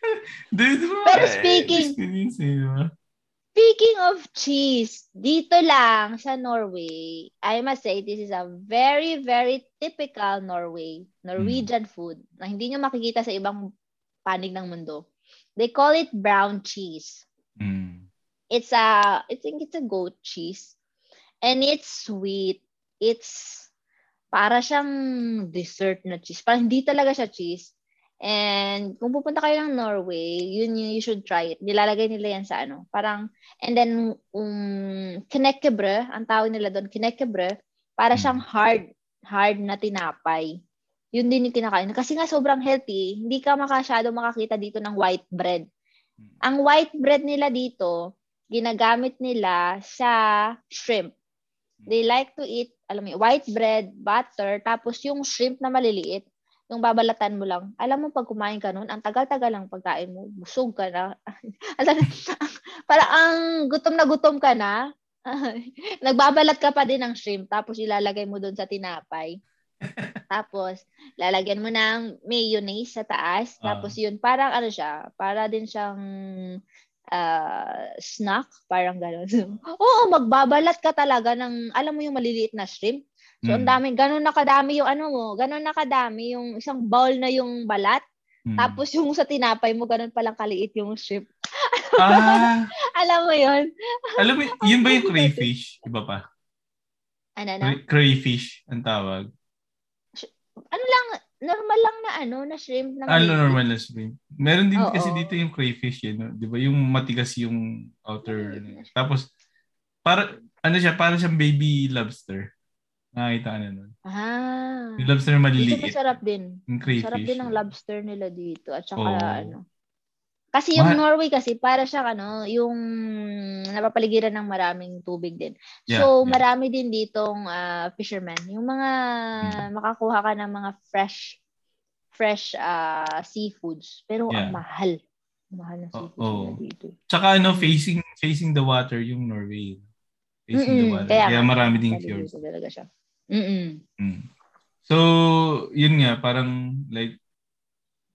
[LAUGHS] di, di ba? Pero speaking- Experience, eh, di ba? Speaking of cheese, dito lang sa Norway, I must say this is a very, very typical Norway, Norwegian food na hindi nyo makikita sa ibang panig ng mundo. They call it brown cheese. Mm. It's a, I think it's a goat cheese. And it's sweet. It's para siyang dessert na cheese. Parang hindi talaga siya cheese. And kung pupunta kayo ng Norway, yun yun, you should try it. Nilalagay nila yan sa ano. Parang, and then, um, kinekebre, ang tawag nila doon, kinekebre, para siyang hard, hard na tinapay. Yun din yung kinakain. Kasi nga sobrang healthy, hindi ka makasyado makakita dito ng white bread. Ang white bread nila dito, ginagamit nila sa shrimp. They like to eat, alam mo, white bread, butter, tapos yung shrimp na maliliit, yung babalatan mo lang. Alam mo, pag kumain ka nun, ang tagal-tagal lang pagkain mo, busog ka na. [LAUGHS] Para ang gutom na gutom ka na, [LAUGHS] nagbabalat ka pa din ng shrimp, tapos ilalagay mo doon sa tinapay. [LAUGHS] tapos, lalagyan mo ng mayonnaise sa taas. Uh, tapos yun, parang ano siya, para din siyang uh, snack, parang gano'n. [LAUGHS] Oo, magbabalat ka talaga ng, alam mo yung maliliit na shrimp. So, mm. ang dami, ganun nakadami yung ano mo, ganun nakadami yung isang bowl na yung balat. Mm. Tapos yung sa tinapay mo, ganun palang kaliit yung shrimp. [LAUGHS] Ah. alam mo yun? alam mo, yun ba yung crayfish? [LAUGHS] Iba pa? Ano na? Crayfish ang tawag. Ano lang, normal lang na ano, na shrimp. Na ano normal na shrimp? Meron din Oo. kasi dito yung crayfish yun. No? Di ba? Yung matigas yung outer. Tapos, para, ano siya, parang siyang baby lobster. Nakakita ka na nun. Ah. Yung lobster maliliit. Dito masarap din. Yung crayfish. Sarap din ang lobster nila dito. At saka oh. ano. Kasi yung Ma- Norway kasi para siya ano, yung napapaligiran ng maraming tubig din. Yeah, so yeah. marami din ditong uh, fishermen. Yung mga hmm. makakuha ka ng mga fresh fresh uh, seafoods. Pero yeah. ang mahal. Mahal na seafood oh, oh. dito. Tsaka ano, facing facing the water yung Norway. Facing Mm-mm. the water. Kaya, Kaya marami ding fjords. Talaga siya. Mm. So, yun nga, parang like,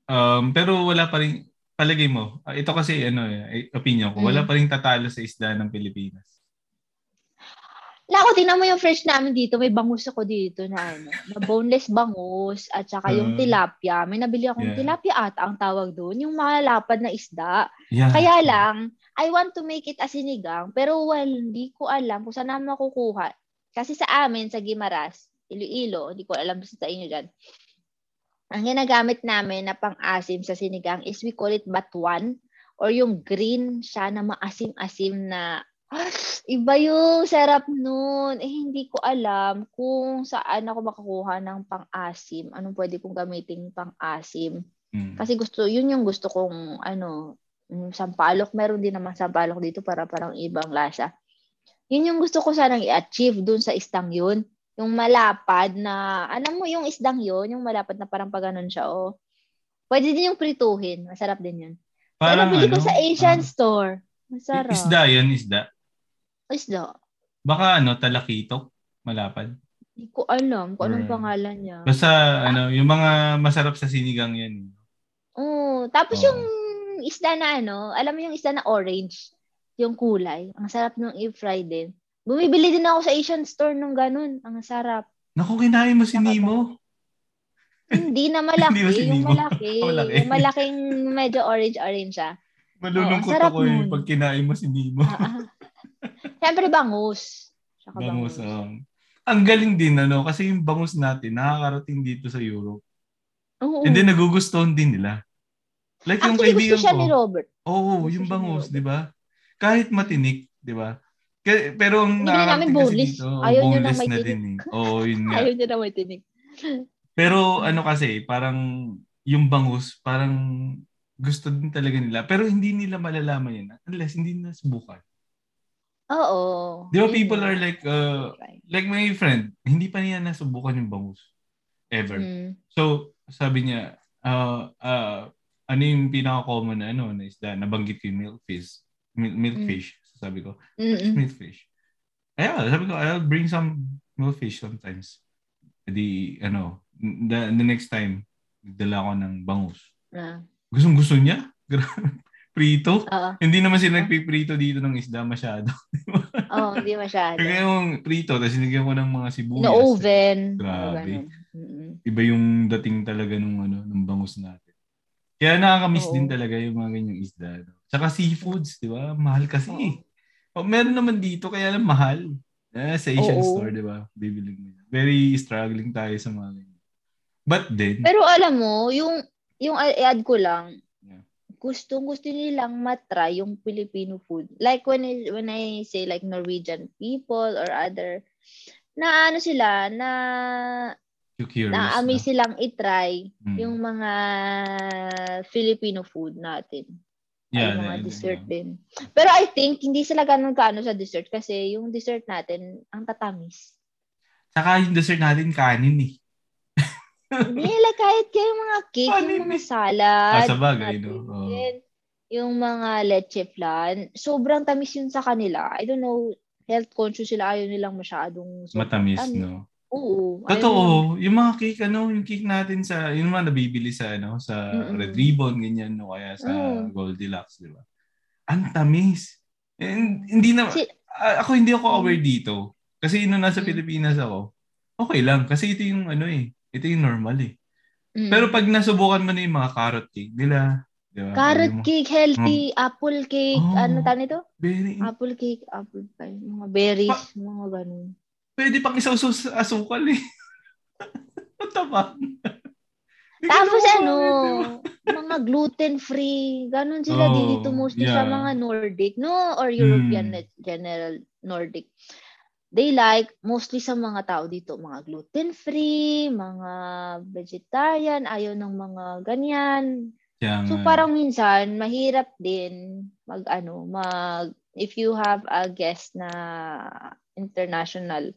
um, pero wala pa rin, palagay mo, uh, ito kasi ano eh, opinion ko, mm. wala pa rin tatalo sa isda ng Pilipinas. Lako, tingnan mo yung fresh namin dito. May bangus ako dito na ano, na boneless bangus at saka yung uh, tilapia. May nabili akong yeah. tilapia ata ang tawag doon. Yung malalapad na isda. Yeah. Kaya lang, I want to make it asinigang pero well, hindi ko alam kung saan namin makukuha. Kasi sa amin, sa Gimaras, Iloilo, hindi ko alam sa inyo dyan. Ang ginagamit namin na pang-asim sa sinigang is we call it batuan or yung green siya na maasim-asim na ah, iba yung sarap nun. Eh, hindi ko alam kung saan ako makakuha ng pang-asim. Anong pwede kong gamitin pang-asim. Mm. Kasi gusto, yun yung gusto kong, ano, sampalok. Meron din naman sampalok dito para parang ibang lasa. Yun yung gusto ko sanang i-achieve dun sa istang yun. Yung malapad na, alam mo yung isdang yun, yung malapad na parang paganon siya, oh. Pwede din yung prituhin. Masarap din yun. Parang so, ano, ko sa Asian uh, store. Masarap. Isda yun, isda? Isda. Baka ano, talakitok? Malapad? Hindi ko alam kung anong pangalan niya. Basta, ah. ano, yung mga masarap sa sinigang yan. Oo. Oh, tapos oh. yung isda na ano, alam mo yung isda na orange yung kulay. Ang sarap nung i-fry din. Bumibili din ako sa Asian store nung ganun. Ang sarap. Naku, kinain mo si Nemo. Hindi na [LAUGHS] malaki. Hindi si yung malaki. [LAUGHS] malaki. Yung malaking medyo orange-orange siya. Malulungkot oh, ako eh pag kinain mo si Nemo. Uh-huh. Siyempre bangus. Saka bangus. bangus. Um, ang galing din ano kasi yung bangus natin nakakarating dito sa Europe. Oo. And then nagugustuhan din nila. Like Actually, yung kaibigan gusto siya ko. ni Robert. Oo, oh, yung bangus, di ba? kahit matinik, di ba? Pero ang Hindi namin boneless. Dito, Ayaw boneless na, na din eh. Oo, yun nga. [LAUGHS] Ayaw niya na may tinik. Pero ano kasi, parang yung bangus, parang gusto din talaga nila. Pero hindi nila malalaman yan unless hindi na subukan. Oo. Di ba people are like, uh, like my friend, hindi pa niya nasubukan yung bangus. Ever. Mm. So, sabi niya, uh, uh, ano yung pinaka-common na ano, na isda, nabanggit ko yung milkfish milkfish. Mm. Sabi ko, mm milkfish? Kaya, sabi ko, I'll bring some milkfish sometimes. Di, ano, the, the next time, dala ko ng bangus. Uh. Gustong gusto niya. [LAUGHS] Prito. Uh-huh. Hindi naman sila nagpiprito dito ng isda masyado. [LAUGHS] Oo, oh, hindi masyado. Kaya yung prito, tapos sinigyan ko ng mga sibuyas. Na oven. Grabe. Iba yung dating talaga nung ano, ng bangus natin. Kaya nakakamiss Oo. din talaga yung mga ganyang isda. No? Tsaka seafoods, di ba? Mahal kasi. Oh. Oh, meron naman dito, kaya lang mahal. Eh, sa Asian Oo. store, di ba? Bibili mo Very struggling tayo sa mga ganyan. But then... Pero alam mo, yung yung i-add ko lang, yeah. gustong gusto nilang matry yung Filipino food. Like when I, when I say like Norwegian people or other, na ano sila, na na-amaze silang itry mm. yung mga Filipino food natin. Yeah, Ay, mga yeah, dessert yeah. din. Pero I think, hindi sila ganun kaano sa dessert kasi yung dessert natin, ang tatamis. Saka yung dessert natin kanin eh. [LAUGHS] Hindi, like kahit kayo mga cake, Paano yung mga hindi? salad. Ah, sa bagay, no? Din, Yung mga leche flan, sobrang tamis yun sa kanila. I don't know, health conscious sila, ayaw nilang masyadong Matamis, tamis. no? Oo. Totoo, yung mga cake, ano, yung cake natin sa, yun mga nabibili sa, ano, sa Mm-mm. Red Ribbon, ganyan, no, kaya sa Mm. Goldilocks, di ba? Ang tamis. And, hindi na, Si- ako hindi ako Mm. aware dito. Kasi nung nasa Mm. Pilipinas ako, okay lang. Kasi ito yung, ano eh, ito yung normal eh. Mm. Pero pag nasubukan mo na yung mga carrot cake nila, di ba? Carrot Yung mga- cake, healthy, apple cake, Oh. ano tawag nito? Very, Apple cake, apple pie, mga berries, mga ganun. Pwede pang isaw sa asukal eh. [LAUGHS] Ang taba. Hindi ka Tapos ano, mga gluten-free, ganun sila Oh, dito mostly sa yeah. mga Nordic, no? Or European Mm. general Nordic. They like, mostly sa mga tao dito, mga gluten-free, mga vegetarian, ayaw ng mga ganyan. Kaya So parang minsan mahirap din mag ano, mag if you have a guest na international,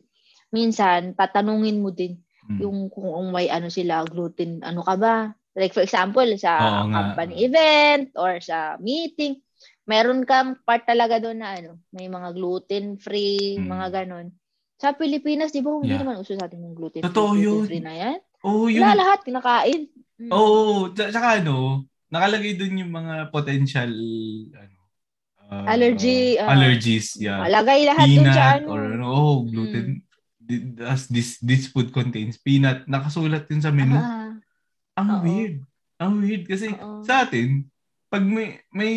minsan tatanungin mo din Mm. yung kung may ano sila gluten, ano ka ba? Like for example, sa Oo nga. company event or sa meeting, meron kang part talaga doon na ano, may mga gluten-free, Mm. mga ganon. Sa Pilipinas, di ba, hindi Yeah. naman uso sa atin yung Totoo yun. gluten-free na yan. Oo, yung Wala lahat, kinakain. Mm. Oh, tsaka ano, nakalagay dun yung mga potential ano, uh, Allergy, ah, allergies, yeah. Malagay lahat dun Peanut sa ano. or ano, oh, gluten. Di- As this this food contains peanut. Nakasulat yun sa menu. Ah, Ang oo. weird. Ang weird kasi Oo. sa atin, pag may may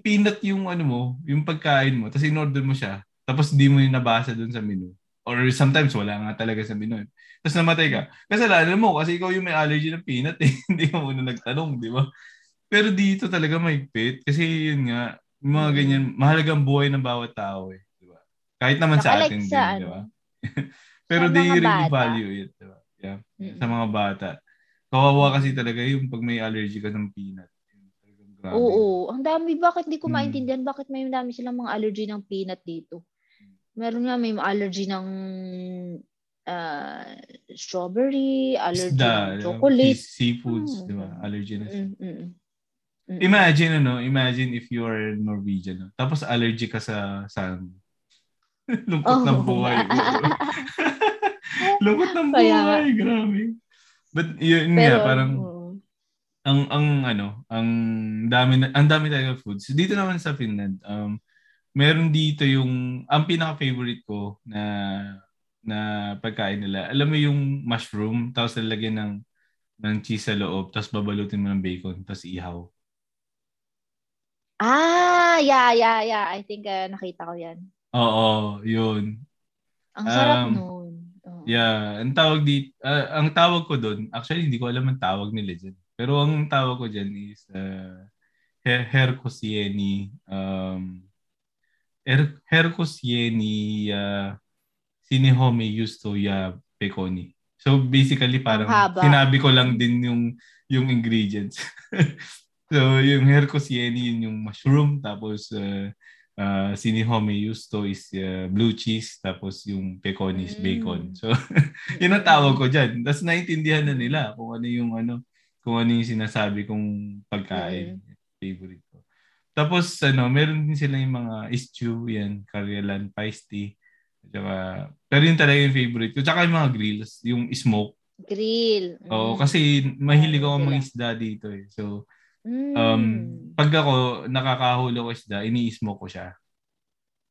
peanut yung ano mo, yung pagkain mo, tapos in-order mo siya, tapos di mo yung nabasa dun sa menu. Or sometimes wala nga talaga sa menu. Tapos namatay ka. Kasalanan mo kasi ikaw yung may allergy ng peanut [LAUGHS] eh. Hindi ka muna nagtanong, di ba? Pero dito talaga mahigpit kasi yun nga, yung mga Mm. ganyan, mahalagang buhay ng bawat tao eh. Di ba? Kahit naman sa Nakalike atin sa din, ano, di ba? [LAUGHS] Pero they really bata. value it. Di ba? Yeah. Mm-mm. Sa mga bata. Kawawa kasi talaga yung pag may allergy ka ng peanut. Grabe. Oo, ang dami. Bakit hindi ko Mm. maintindihan? Bakit may dami silang mga allergy ng peanut dito? Meron nga may allergy ng ah, strawberry, allergy Isda, ng di chocolate. Sea- seafoods, Mm. di ba? Allergy na mm. Imagine ano, imagine if you are Norwegian, no? tapos allergy ka sa salmon. [LAUGHS] Lungkot ng Oh. buhay. [LAUGHS] [LAUGHS] Lungkot ng Kaya nga. buhay, grabe. But yun Pero, nga, parang oo. ang ang ano, ang dami na, ang dami talaga foods. Dito naman sa Finland, um meron dito yung ang pinaka-favorite ko na na pagkain nila. Alam mo yung mushroom, tapos lalagyan ng ng cheese sa loob, tapos babalutin mo ng bacon, tapos ihaw. Ah, yeah, yeah, yeah. I think ah, nakita ko yan. Oo, yun. Ang sarap Um, nun. Oo. Yeah, ang tawag di ah, ang tawag ko doon, actually hindi ko alam ang tawag nila diyan. Pero ang tawag ko diyan is uh, Her- Hercosieni um Her- Hercosieni uh, Sinihome Yusto ya Peconi. So basically parang haba. sinabi ko lang din yung yung ingredients. [LAUGHS] so yung Hercosieni yun yung mushroom tapos uh, uh, Sinihome Yusto is uh, blue cheese tapos yung Peconi is Mm. bacon. [LAUGHS] So yun ang tawag ko diyan. Tapos naintindihan na nila kung ano yung ano kung ano yung sinasabi kong pagkain. Favorite ko. Tapos ano, meron din sila yung mga stew yan, Karyalan Paiste. Tsaka, pero yun talaga yung favorite ko. Tsaka yung mga grills, yung smoke. Grill. Oo, Mm. kasi mahilig ako sila. mga isda dito eh. So, Mm. um, pag ako nakakahulo ko isda, ini-smoke ko siya.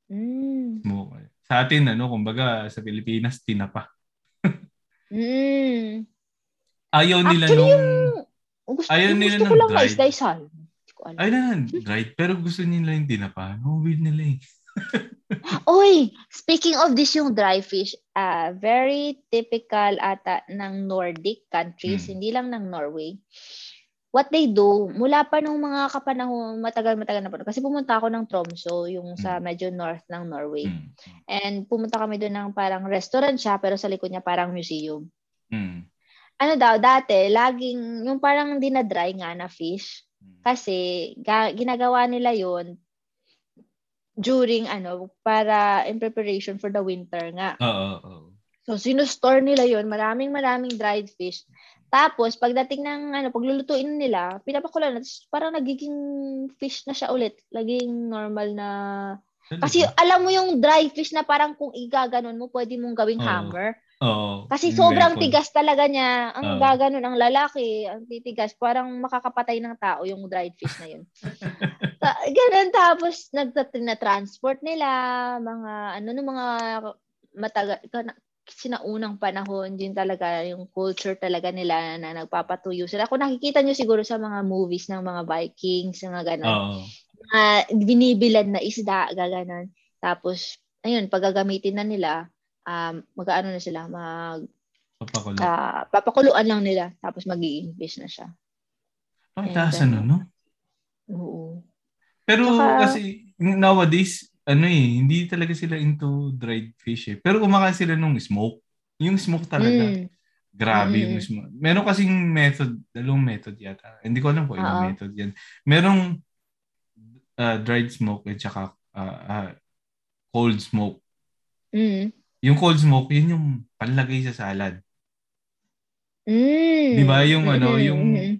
Mm. Smoke. Sa atin, ano, kumbaga sa Pilipinas, tinapa. Mm. Ayaw nila Actually, nung... yung gusto, Ayaw yung nila gusto ko ng lang na dried. isda isal. Hindi ko alam. Ay na, right. Pero gusto nila yung tinapa. No, weird nila eh. [LAUGHS] Oy, speaking of this yung dry fish, ah very typical ata ng Nordic countries, Mm. hindi lang ng Norway. What they do, mula pa nung mga kapanahon, matagal-matagal na pa. Kasi pumunta ako ng Tromso, yung sa Mm. medyo north ng Norway. Mm. And pumunta kami doon ng parang restaurant siya, pero sa likod niya parang museum. Mm. Ano daw, dati, laging, yung parang dinadry nga na fish, Kasi ga- ginagawa nila yon during ano para in preparation for the winter nga. Oo, oo. So sinustore nila yon maraming maraming dried fish. Tapos pagdating ng ano paglulutuin nila, pinapakulan na parang nagiging fish na siya ulit. Laging normal na kasi alam mo yung dry fish na parang kung igaganon mo, pwede mong gawing Oo. hammer. Oo. Kasi sobrang tigas talaga niya. Ang Oo. gaganon ang lalaki, ang titigas, parang makakapatay ng tao yung dried fish na yun. [LAUGHS] Ta- ganun tapos nagtat- transport nila mga ano no mga matagal sinaunang panahon din talaga yung culture talaga nila na nagpapatuyo sila. Kung nakikita nyo siguro sa mga movies ng mga Vikings, mga ganun Oo. mga binibilad na isda, gaganon. Tapos, ayun, pagagamitin na nila, um, mag-ano na sila, mag, Papakulo. ah, papakuluan lang nila, tapos magiging fish na siya. Ang taas ano, no? Oo. Pero Saka- kasi nowadays, ano eh, hindi talaga sila into dried fish eh. Pero kumakain sila nung smoke. Yung smoke talaga. Mm. Grabe yung Mm. smoke. Meron kasing method, dalawang method yata. Hindi ko alam ilang Oo. method yan. Merong uh, dried smoke at saka uh, uh, cold smoke. Mm. Yung cold smoke, yun yung panlagay sa salad. Mm. Di ba? Yung ano, yung- mm-mm.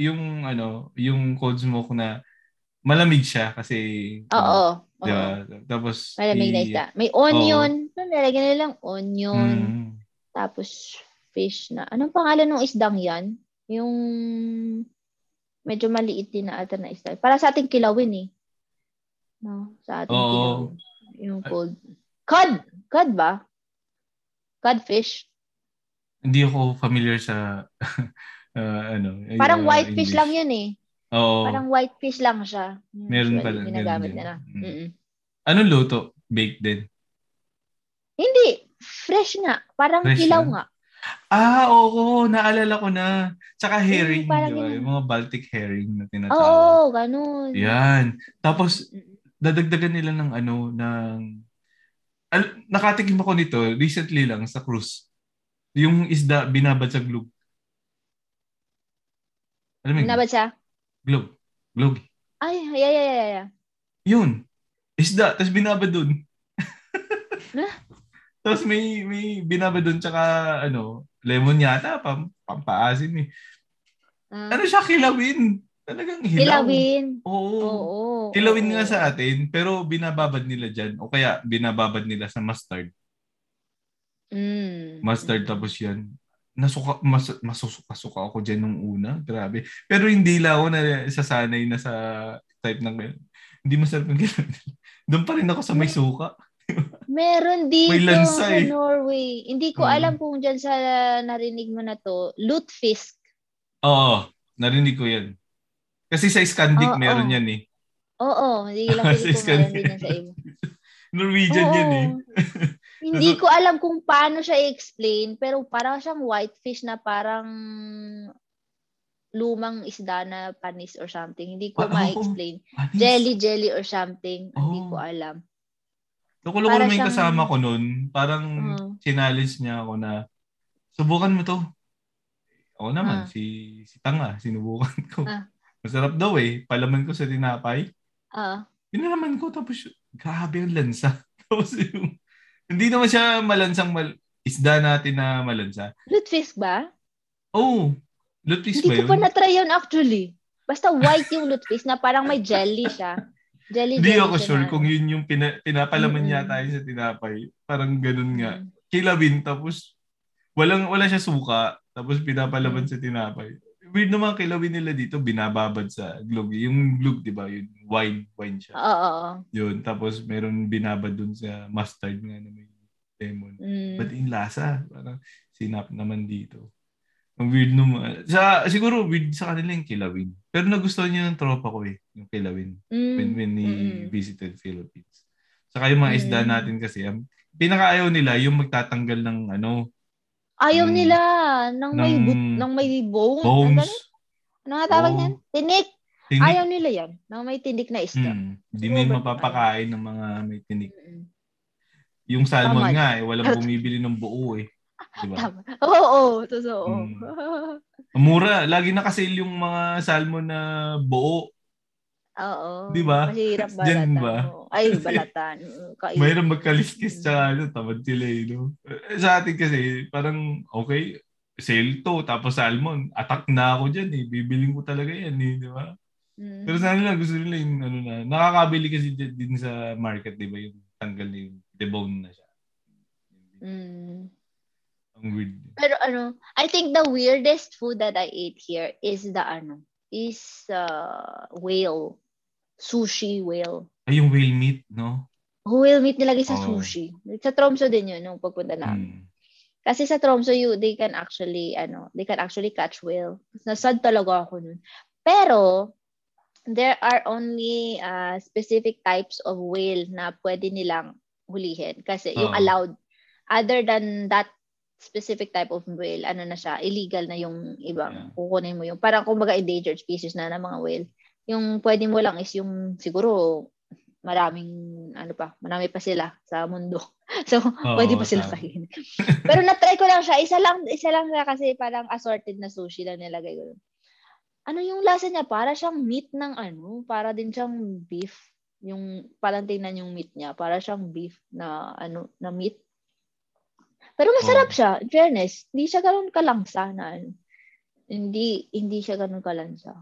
Yung ano, yung cold smoke na malamig siya kasi Oo. Di oo. ba? Tapos Malamig na i-. May onion. Oh. Nalagyan nilang onion. Mm. Tapos, fish na. Anong pangalan ng isdang yan? Yung medyo maliit din na ata na isda. Para sa ating kilawin eh. No, sa ating Oo. kilawin. Yung cold. Cod! Cod ba? Codfish? Hindi ako familiar sa [LAUGHS] uh, ano. Parang uh, white fish English. lang yun eh. Oo. Parang white fish lang siya. Yung Meron pala, Ginagamit nila. Mm. Mm-mm. Anong luto? Baked din. Hindi. Fresh nga. Parang Fresh kilaw lang? nga. Ah, oo. Naalala ko na. Tsaka herring. parang di ba? yun. Yung mga Baltic herring na Oo, tinatawag. ganun. Yan. Tapos, dadagdagan nila ng ano, ng... Al- nakatikim ako nito recently lang sa cruise. Yung isda binabad sa glug. Alam mo yun? Glug. Glug. Ay, yeah, yeah, yeah, yeah. Yun. Isda. Tapos binabad dun. [LAUGHS] Tapos may, may binabad dun tsaka ano, lemon yata, pam, pampaasim eh. Ah, Ano siya, kilawin. Talagang hilaw. Kilawin. Oo. Oo. Kilawin oo. nga sa atin, pero binababad nila dyan. O kaya binababad nila sa mustard. Mm. Mustard tapos yan. Nasuka, mas, masusuka-suka ako dyan nung una. Grabe. Pero hindi lang ako na sasanay na sa type ng hindi masarap yung kilawin. Doon pa rin ako sa may suka. Meron dito May lansa sa eh. Norway. Hindi ko Mm. alam kung dyan sa narinig mo na to. Lutefisk. Oo, narinig ko yan. Kasi sa Scandic Oo. meron yan eh. Oo, hindi lang [LAUGHS] Sa ko meron din sa iba. [LAUGHS] Norwegian Oo. yan eh. [LAUGHS] Hindi [LAUGHS] ko alam kung paano siya i-explain, pero parang siyang whitefish na parang lumang isda na panis or something. Hindi ko oo. ma-explain. Panis. Jelly, jelly or something. Hindi Oo. ko alam. Nakulong ko naman yung kasama ko noon. Parang Oo. challenge niya ako na subukan mo to. Ako naman, Ah. si, si Tanga, sinubukan [LAUGHS] ko. Ah. Masarap daw eh. Palaman ko sa tinapay. Ah, Pinalaman ko tapos grabe ang lansa. [LAUGHS] tapos yung, hindi naman siya malansang mal, isda natin na malansa. lutefisk ba? Oh, lutis ba Hindi yun? ko pa na-try yun actually. Basta white yung lutefisk na parang may jelly siya. Jelly, Hindi jelly ako sure na- kung yun yung pina, pinapalaman Mm-mm. yata yun sa tinapay. Parang ganun nga. Mm. kilawin tapos walang wala siya suka tapos pinapalaban Mm. sa tinapay. Weird naman kilawin nila dito binababad sa glug. Yung glug 'di ba? Yung wine wine siya. Oo. Yun tapos meron binabad dun sa mustard nga na may lemon. Mm. But in lasa, parang sinap naman dito. Ang weird naman. Sa, siguro weird sa kanila yung kilawin. Pero nagustuhan niya ng tropa ko eh, yung kilawin Mm. when, when he Mm-mm. visited Philippines. Saka yung mga isda Mm. natin kasi, ang pinakaayaw nila yung magtatanggal ng ano, Ayaw Mm. nila ng may Ng but, ng may bone. Bones. ganun? ano nga tawag Oo. niyan? Tinik. Tinik. Ayaw nila yan. Ng may tinik na isda. Hmm. Hindi mo yung Sobrang mapapakain ng mga may tinik. Mm-mm. Yung salmon Tamad. nga, eh, walang [LAUGHS] bumibili ng buo eh. Diba? Tama. [LAUGHS] Oo, oo, totoo. Mm. [LAUGHS] Mura. Lagi nakasale yung mga salmon na buo. Oo. Di ba? Mahirap Diyan balatan. ba? oo. Ay, balatan. Mm. Mayroon magkaliskis tsaka ano, tamad sila eh, no? Eh, Sa atin kasi, parang okay, sale to, tapos salmon. Attack na ako dyan eh. Bibiling ko talaga yan eh, di ba? Mm. Pero sa nila, gusto nila yung ano na, nakakabili kasi din din sa market, di ba? Yung tanggal na yung debone na siya. Mm. Ang weird. Pero ano, I think the weirdest food that I ate here is the ano, is uh, whale. Sushi whale. Ay, yung whale meat, no? Whale meat nilagay sa Oo. sushi. Sa Tromso din yun nung pagpunta namin. Mm. Kasi sa Tromso, you, they can actually, ano, they can actually catch whale. Nasad talaga ako nun. Pero, there are only uh, specific types of whale na pwede nilang hulihin. Kasi yung Oo. allowed, other than that specific type of whale, ano na siya, illegal na yung ibang Yeah. kukunin mo yung, parang kumbaga endangered species na ng mga whale. Yung pwede mo lang is yung siguro maraming ano pa, marami pa sila sa mundo. [LAUGHS] So, Oo, pwede pa sila kainin. Pero na-try ko lang siya, isa lang isa lang siya kasi parang assorted na sushi lang nilagay ko. Ano yung lasa niya? Para siyang meat ng ano, para din siyang beef. Yung parang tingnan yung meat niya, para siyang beef na ano, na meat. Pero masarap Oo. siya, in fairness. Hindi siya ganun kalangsa na ano. Hindi, hindi siya ganun kalansa.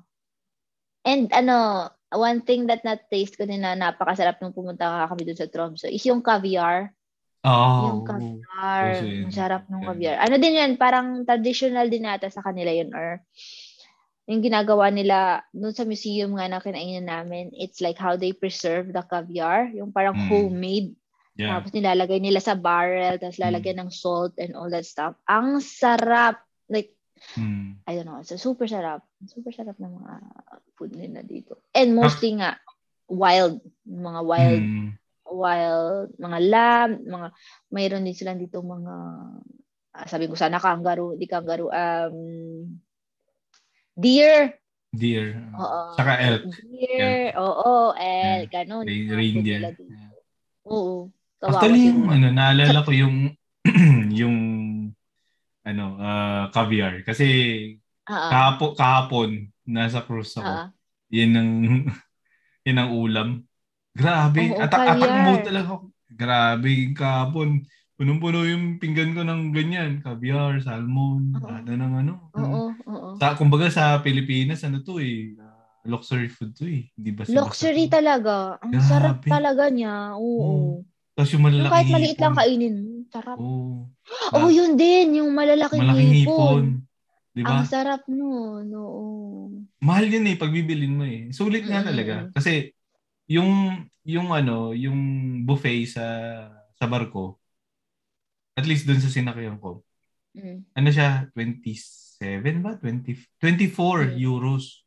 And ano, one thing that na-taste ko din na napakasarap nung pumunta ka kami dun sa Tromso is yung caviar. Oh, yung caviar. Ang sarap ng caviar. Ano din yan, parang traditional din nata sa kanila yun or yung ginagawa nila dun sa museum nga na kinainan namin, it's like how they preserve the caviar. Yung parang Mm. homemade. Yeah. Tapos nilalagay nila sa barrel, tapos lalagyan ng salt and all that stuff. Ang sarap. Like, Mm. I don't know. So, super sarap. Super sarap ng mga food nila dito. And mostly nga, wild. Mga wild, Mm. wild, mga lamb, mga, mayroon din silang dito mga, ah, sabi ko sana kangaroo, di kangaroo, um, deer. Deer. Oo. Saka elk. Deer. Oo, elk. Ganun. Re- Mga food Reindeer. Oo. Kawawa Actually, yung ano, naalala ko yung [CLEARS THROAT] yung ano, ah, caviar. Kasi Ah, kahapo, kahapon, nasa cruise ako. ah. Yan ang [LAUGHS] yan ang ulam. Grabe. Oo, atak, atak caviar. mode talaga ako. Grabe yung kahapon. Punong-puno yung pinggan ko ng ganyan. Caviar, salmon, Oo. ano ng ano. Oo, oo. Sa, kumbaga sa Pilipinas, ano to eh, luxury food to eh. Hindi ba Luxury talaga. Ang Grabe. sarap talaga niya. Oo. Tapos yung Yung malalaking kahit maliit lang kainin mo, sarap. Oo. Oh, yun din, yung malalaking Malaking hipon. hipon. Di ba? Ang sarap nun. Oo. Mahal yun eh pag bibilin mo eh. Sulit nga Mm-mm. talaga. Kasi yung yung ano, yung buffet sa sa barko, at least dun sa sinakyan ko, Mm. ano siya, 27 ba? 20, 24 Mm. euros.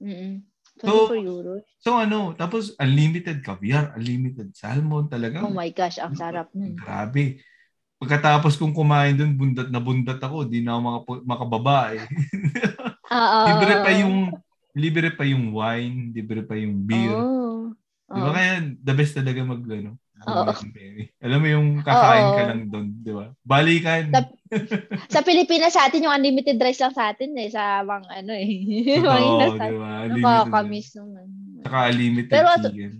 Mm-mm. So, 24 euros. So ano, tapos unlimited caviar, unlimited salmon, talagang Oh my gosh, ang sarap nun. grabe. Pagkatapos kong kumain dun, bundat na bundat ako, di na ako makapu- makababa eh. [LAUGHS] Ah, libre pa ah, yung libre pa yung wine, libre pa yung beer. Oh. Di ba Oh. kaya the best talaga mag ano? Oo. Alam mo yung kakain ka Oo. lang doon, di ba? Balikan. Tap- Sa Pilipinas sa atin yung unlimited rice lang sa atin eh sa mga ano eh. [LAUGHS] inasal. di ba? Unlimited. Nakakamiss naman. Saka unlimited Pero chicken.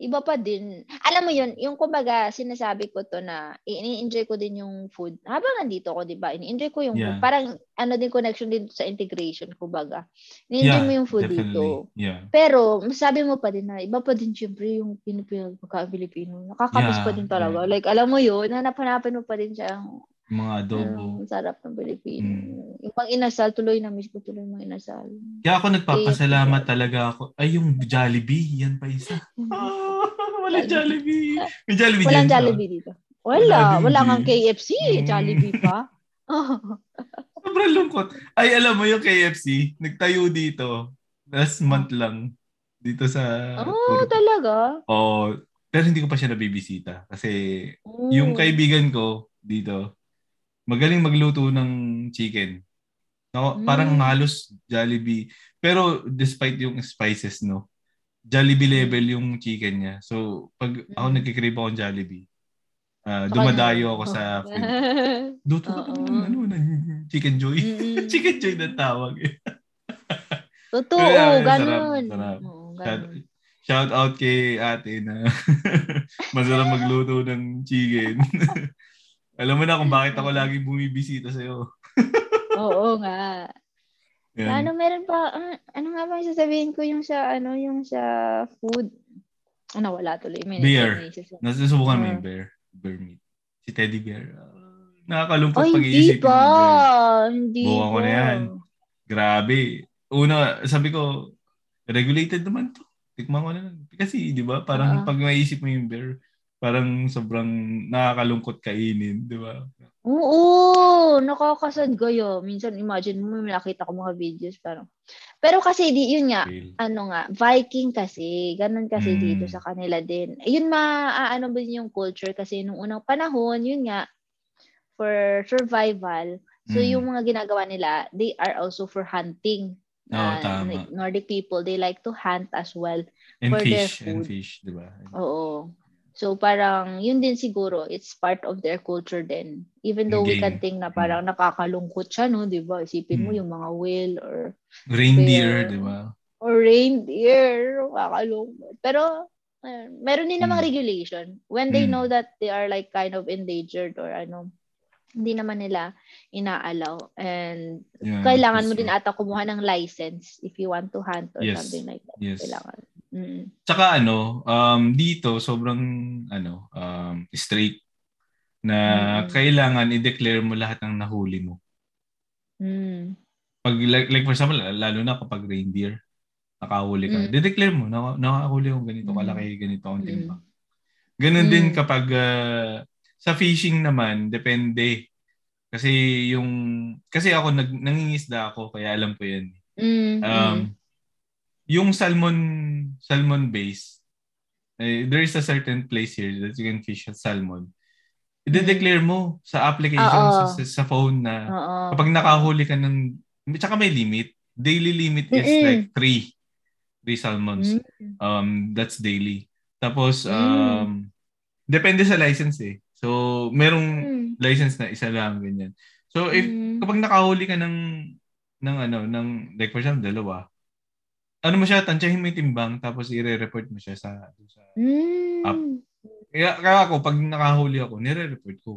Iba pa din. Alam mo yun, yung kumbaga, sinasabi ko to na ini-enjoy ko din yung food. Habang nandito ako, di ba? Ini-enjoy ko yung Yeah. food. Parang ano din connection din sa integration, kumbaga. Ini-enjoy Yeah, mo yung food definitely. dito. Yeah. Pero, masabi mo pa din na, iba pa din syempre yung Pinipil, pagka-Filipino. Nakakamiss Yeah, pa din talaga. yeah. Like, alam mo yun, hanap-hanapin mo pa din siya Mga adobo. ang sarap ng Pilipino. Mm. Yung pang inasal, tuloy na miss ko tuloy mga inasal. Kaya ako nagpapasalamat talaga ako. Ay, yung Jollibee. Yan pa isa. Ah, wala Jollibee. [LAUGHS] May Jollibee dyan, Walang so. Jollibee dito. Wala Wala. din, Wala nga KFC. Mm. Jollibee pa. Oh. [LAUGHS] [LAUGHS] Sobrang lungkot. Ay, alam mo yung KFC, nagtayo dito. Last month lang. Dito sa... Oh, Puro- talaga? Oo. pero hindi ko pa siya nabibisita. Kasi Oh. yung kaibigan ko dito, magaling magluto ng chicken. No, Mm. Parang halos Jollibee. Pero despite yung spices, no? Jollibee level yung chicken niya. So, pag ako Mm. nagkikrave ako ng Jollibee, Uh, dumadayo ako sa Oo. [LAUGHS] food. Luto ka Oo. ng, ano, ng chicken joy. Mm-mm. [LAUGHS] chicken joy na tawag. eh. Totoo, Kaya, ganun. sarap, sarap. Oo, Shout, ganun. shout out kay ate na [LAUGHS] masarap magluto ng chicken. Alam mo na kung bakit ako lagi bumibisita sa'yo. [LAUGHS] Oo nga. Yan. Ano meron pa, ah, ano nga ba yung sasabihin ko yung sa, ano, yung sa food? Ano, wala tuloy. May Beer. Nasusubukan mo Ah. yung bear. Bear meat. Si teddy bear. ah, nakakalungkot Ay, pag hindi pa. Hindi Buka ko na yan. Grabe. Una, sabi ko, regulated naman to. Tikman ko na lang. Kasi, di ba, parang Oo. pag maisip mo yung bear, parang sobrang nakakalungkot kainin, di ba? Oo, nakakasad kayo. Minsan, imagine mo, may nakita ko mga videos. Parang. Pero kasi, di, yun nga, Fail. ano nga, Viking kasi. Ganun kasi Mm. dito sa kanila din. Yun maaano ba yung culture kasi nung unang panahon, yun nga, for survival. So, Mm. yung mga ginagawa nila, they are also for hunting. Oo, Ah, tama. Nordic people, they like to hunt as well. And for their fish, and food. fish, di ba? Oo. So parang yun din siguro, it's part of their culture din. Even though we Game. can think na parang nakakalungkot siya, no? Di ba? Isipin mo Mm. yung mga whale or Reindeer, di ba? or reindeer. Nakakalungkot. Pero uh, meron din namang Mm. regulation. When they Mm. know that they are like kind of endangered or ano, hindi naman nila inaalaw. And Yeah, kailangan mo din ata kumuha ng license if you want to hunt or Yes. something like that. Yes. Kailangan. Mm. Tsaka ano, um, dito sobrang ano, um, straight na Mm. kailangan i-declare mo lahat ng nahuli mo. Mm. Pag like, like for example, lalo na kapag reindeer, nakahuli ka, Mm. de-declare mo, na, nakahuli ko ganito Mm. kalaki, ganito ang Mm. timbang. Ganun din Mm. kapag ah, sa fishing naman, depende. Kasi yung kasi ako nag nangingisda ako kaya alam ko 'yan. Mm. Um, yung salmon salmon base, eh, there is a certain place here that you can fish salmon. I-declare mo sa application Oo. sa, sa, sa phone na Oo. kapag nakahuli ka ng tsaka may limit. Daily limit is Mm-mm. like three. Three salmons. Mm. Um, that's daily. Tapos, Mm. um, depende sa license eh. So, merong Mm. license na isa lang, ganyan. So, if, Mm. kapag nakahuli ka ng, ng ano, ng, like for example, dalawa, ano mo siya, tansyahin mo yung timbang, tapos i-report mo siya sa, sa Mm. Up. kaya, kaya ako, pag nakahuli ako, nire-report ko.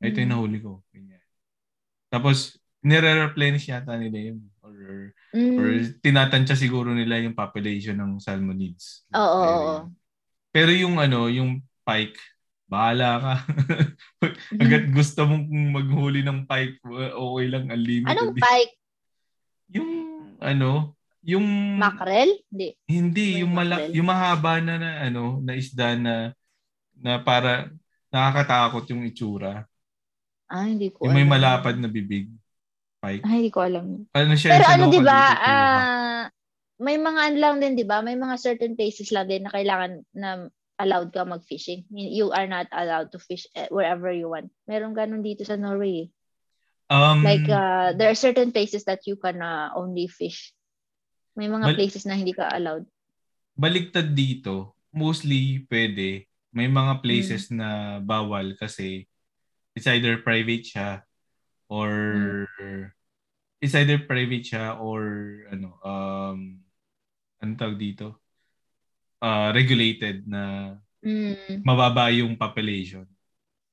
Ito yung Mm. nahuli ko. Ganyan. Tapos, nire-replenish yata nila yun. Or, Mm. or tinatansya siguro nila yung population ng salmonids. Oo, oo, Pero, oo. pero yung ano, yung pike, bahala ka. [LAUGHS] Agad gusto mong maghuli ng pike, okay lang, unlimited. Anong pike? Yung ano, yung Mackerel? Hindi. hindi May yung malak yung mahaba na, na ano, na isda na na para nakakatakot yung itsura. Ah, hindi ko Yung may alam. malapad na bibig. Pike. Ah, hindi ko alam. Ano siya? Pero ano, di ba, ah, may mga ano lang din, di ba? May mga certain places lang din na kailangan na allowed ka mag-fishing. You are not allowed to fish eh, wherever you want. Meron ganun dito sa Norway. eh. um, Like, uh, there are certain places that you can uh, only fish. May mga Bal- places na hindi ka allowed. baligtad dito, mostly pwede. May mga places Hmm. na bawal kasi it's either private siya or Hmm. it's either private siya or ano um ano tawag dito? Uh, regulated na Mm. mababa yung population.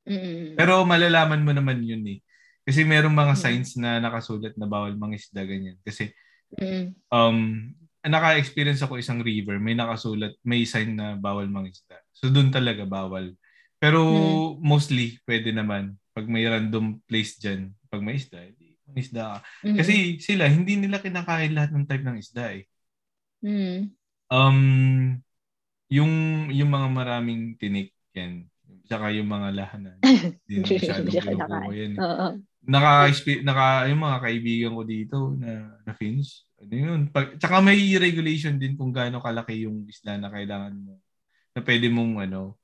Mm. Pero malalaman mo naman yun eh. Kasi merong mga Mm. signs na nakasulat na bawal mangisda ganyan. Kasi Mm. um naka-experience ako isang river, may nakasulat, may sign na bawal mangisda. So doon talaga bawal. Pero Hmm. mostly pwede naman pag may random place diyan, pag may isda, edi mangisda. Mm. Kasi sila hindi nila kinakain lahat ng type ng isda eh. Mm. Um yung yung mga maraming tinik yan. Saka yung mga lahanan. [LAUGHS] Hindi na masyadong kinukuha yan. Oo. naka, naka yung mga kaibigan ko dito na na Finns. Ano yun? Pag, tsaka may regulation din kung gaano kalaki yung isla na kailangan mo na pwede mong ano,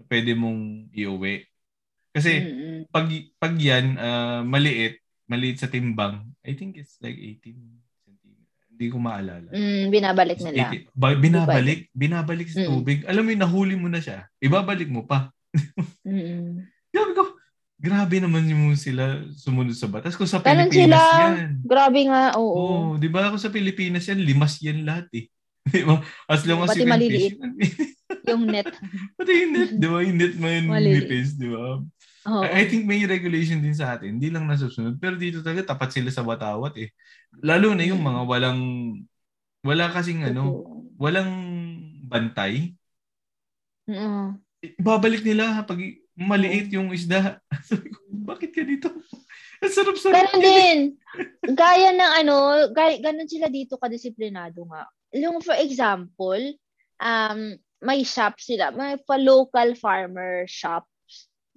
na pwede mong iuwi. Kasi pag pag yan ah, maliit, maliit sa timbang, I think it's like 18 centimeters. Hindi ko maalala. Mm, binabalik nila. 80 ba- binabalik, binabalik sa Mm. tubig. Alam mo yun, nahuli mo na siya. Ibabalik mo pa. Mm-mm. Sabi ko, grabe naman yung sila sumunod sa batas. Kung sa Ganun Pilipinas sila. yan. Grabe nga, oo. Oo, di ba ako sa Pilipinas yan, limas yan lahat eh. [LAUGHS] Di ba? As long as Pati you maliliit. fish. Yung net. [LAUGHS] Pati yung net, di ba? Yung net mo nipis, di ba? Oo. I I think may regulation din sa atin. Hindi lang nasusunod. Pero dito talaga, tapat sila sa batawat eh. Lalo na yung mga walang, wala kasing ano, walang bantay. Oo. Babalik nila pag maliit yung isda. [LAUGHS] Bakit ka dito? [LAUGHS] Ang sarap-sarap. Ganun din. Gaya ng ano, gaya, ganun sila dito kadisiplinado nga. Yung for example, um, may shop sila, may pa-local farmer shops.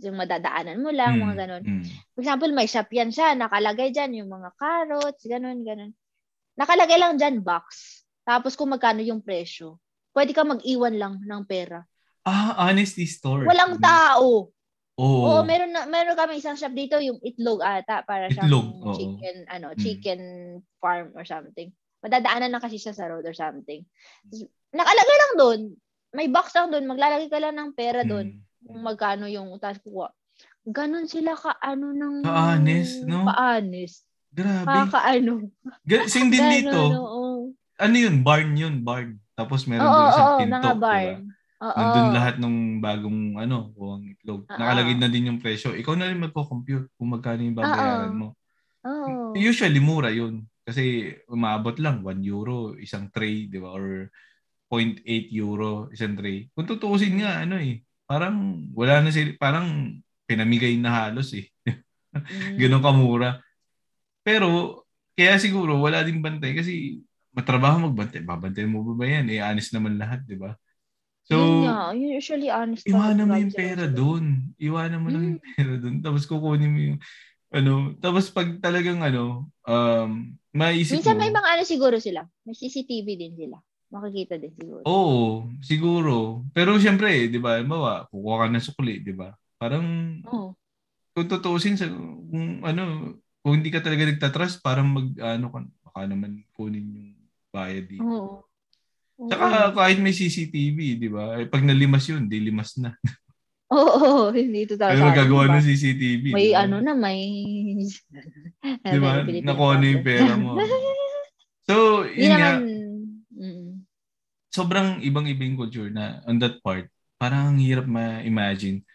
Yung madadaanan mo lang, mga ganun. Mm. For example, may shop yan siya, nakalagay dyan yung mga carrots, ganun, ganun. Nakalagay lang dyan box. Tapos kung magkano yung presyo. Pwede ka mag-iwan lang ng pera. Ah, honesty store. Walang tao. Oo. Oo, meron na meron kami isang shop dito yung itlog ata para oo. chicken ano, Mm. chicken farm or something. Madadaanan na kasi siya sa road or something. Nakalagay lang doon. May box lang doon, maglalagay ka lang ng pera doon Mm. Kung magkano yung utas kuha. Ganon sila ka ano ng Ka-honest, no? Ka-honest. Grabe. Kaka-ano. Ga- Same din Ganon, dito. oo. Ano yun? Barn yun, barn. Tapos meron Oo, doon isang oo, pinto. diba? barn. Oo. Nandun lahat ng bagong ano, kuwang itlog. Oo. Nakalagay na din yung presyo. Ikaw na rin magko-compute kung magkano yung babayaran Oo. mo. Oo. Usually, mura yun. Kasi umabot lang 1 euro isang tray, di ba? Or 0.8 euro isang tray. Kung tutuusin nga, ano eh, parang wala na sila, parang pinamigay na halos eh. [LAUGHS] Mm. Ganun kamura. Pero, kaya siguro wala din bantay kasi matrabaho magbantay. Babantay mo ba ba yan? Eh, honest naman lahat, di ba? So, Yun nga, usually honest. iwanan mo yung pera doon. Iwanan mo lang yung Hmm. pera doon. Tapos kukunin mo yung, ano, tapos pag talagang ano, um, maisip Minsan mo. may mga ano siguro sila. May CCTV din sila. Makikita din siguro. Oo, siguro. Pero syempre, di ba, bawa, kukuha ka ng sukli, di ba? Parang, Oo. kung tutuusin sa, kung ano, kung hindi ka talaga nagtatrust, parang mag, ano ka, baka naman kunin yung bayad dito. Oo. Oo. Saka kahit may CCTV, di ba? Eh, pag nalimas yun, di limas na. [LAUGHS] Oo, hindi ito talaga. Ano magagawa ng CCTV? May di ba? ano na, may... Di ba? Philippine [LAUGHS] Nakuha na yung pera mo. So, yun nga, naman... Sobrang ibang-ibang culture na on that part, parang ang hirap ma-imagine.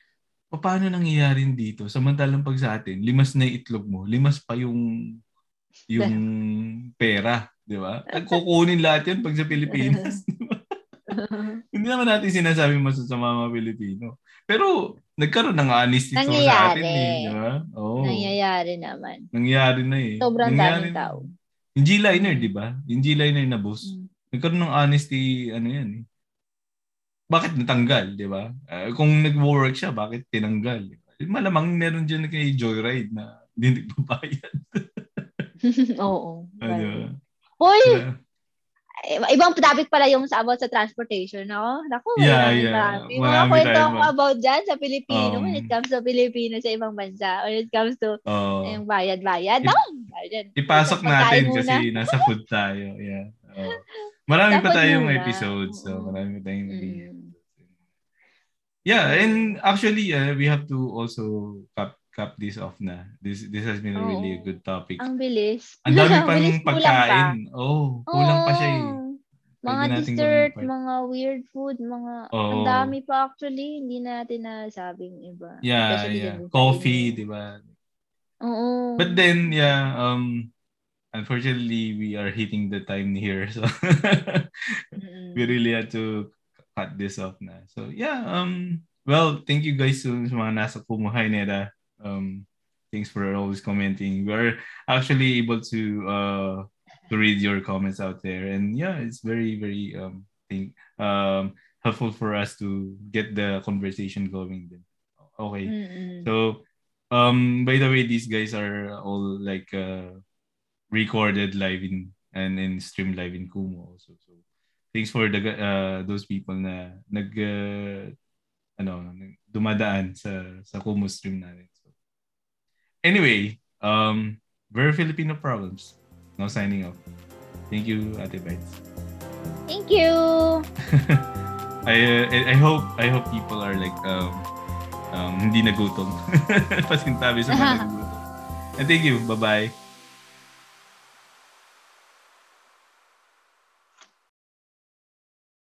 Pa- Paano nangyayari dito? Samantalang pag sa atin, limas na yung itlog mo, limas pa yung yung [LAUGHS] pera, di ba? Kukunin lahat yun pag sa Pilipinas. di ba? [LAUGHS] Hindi naman natin sinasabi masasama mga Pilipino. Pero nagkaroon ng honesty to sa Nangyayari. atin eh, di ba? Oo. Nangyayari naman. Nangyayari na eh. Sobrang Nangyari daming tao. Yung G-liner, di ba? Yung G-liner na bus. Mm. Nagkaroon ng honesty, ano yan eh. Bakit natanggal, di ba? Eh, kung nag-work siya, bakit tinanggal? Di ba? Malamang meron dyan kay Joyride na [LAUGHS] hindi nagbabayad. [LAUGHS] Oo. Ano? ganun. Hoy! Eh, Ibang topic pala yung sa about sa transportation, no? Naku, Yeah, marami, yeah. marami. Mga kwento ba? about dyan sa Pilipino Um, when it comes to Pilipino sa ibang bansa or it comes to Oo. yung bayad-bayad. I- No! Ipasok natin kasi nasa food tayo. Yeah. Oo. [LAUGHS] Marami Sa pa tayong muna. episodes. So, marami pa tayong Mm. Yeah, and actually, uh, we have to also cap cap this off na. This this has been a really a Oo. good topic. Ang bilis. Ang dami [LAUGHS] Ang pang bilis, kulang pa. pagkain. Oh, kulang pa siya eh. Oo. Mga dessert, mga weird food, mga Oo. ang dami pa actually, hindi natin nasabing iba. Yeah, Especially yeah. Coffee, di ba? Oo. But then, yeah, um, unfortunately, we are hitting the time here. So, [LAUGHS] we really had to cut this off now So, yeah, um, well, thank you guys sa mga nasa Neda. Um, thanks for always commenting. We're actually able to, uh, to read your comments out there. And yeah, it's very, very, um, think, um, helpful for us to get the conversation going then. Okay. Mm-mm. So, um, by the way, these guys are all like uh, recorded live in and in stream live in Kumu also. So, thanks for the uh, those people na nag uh, ano dumadaan sa sa Kumu stream natin. So, anyway, um, very Filipino problems. Now signing off. Thank you, Ate Bites. Thank you. [LAUGHS] I uh, I hope I hope people are like um um, hindi nagutom. [LAUGHS] Pasintabi sa mga [LAUGHS] nagutom. And thank you. Bye-bye.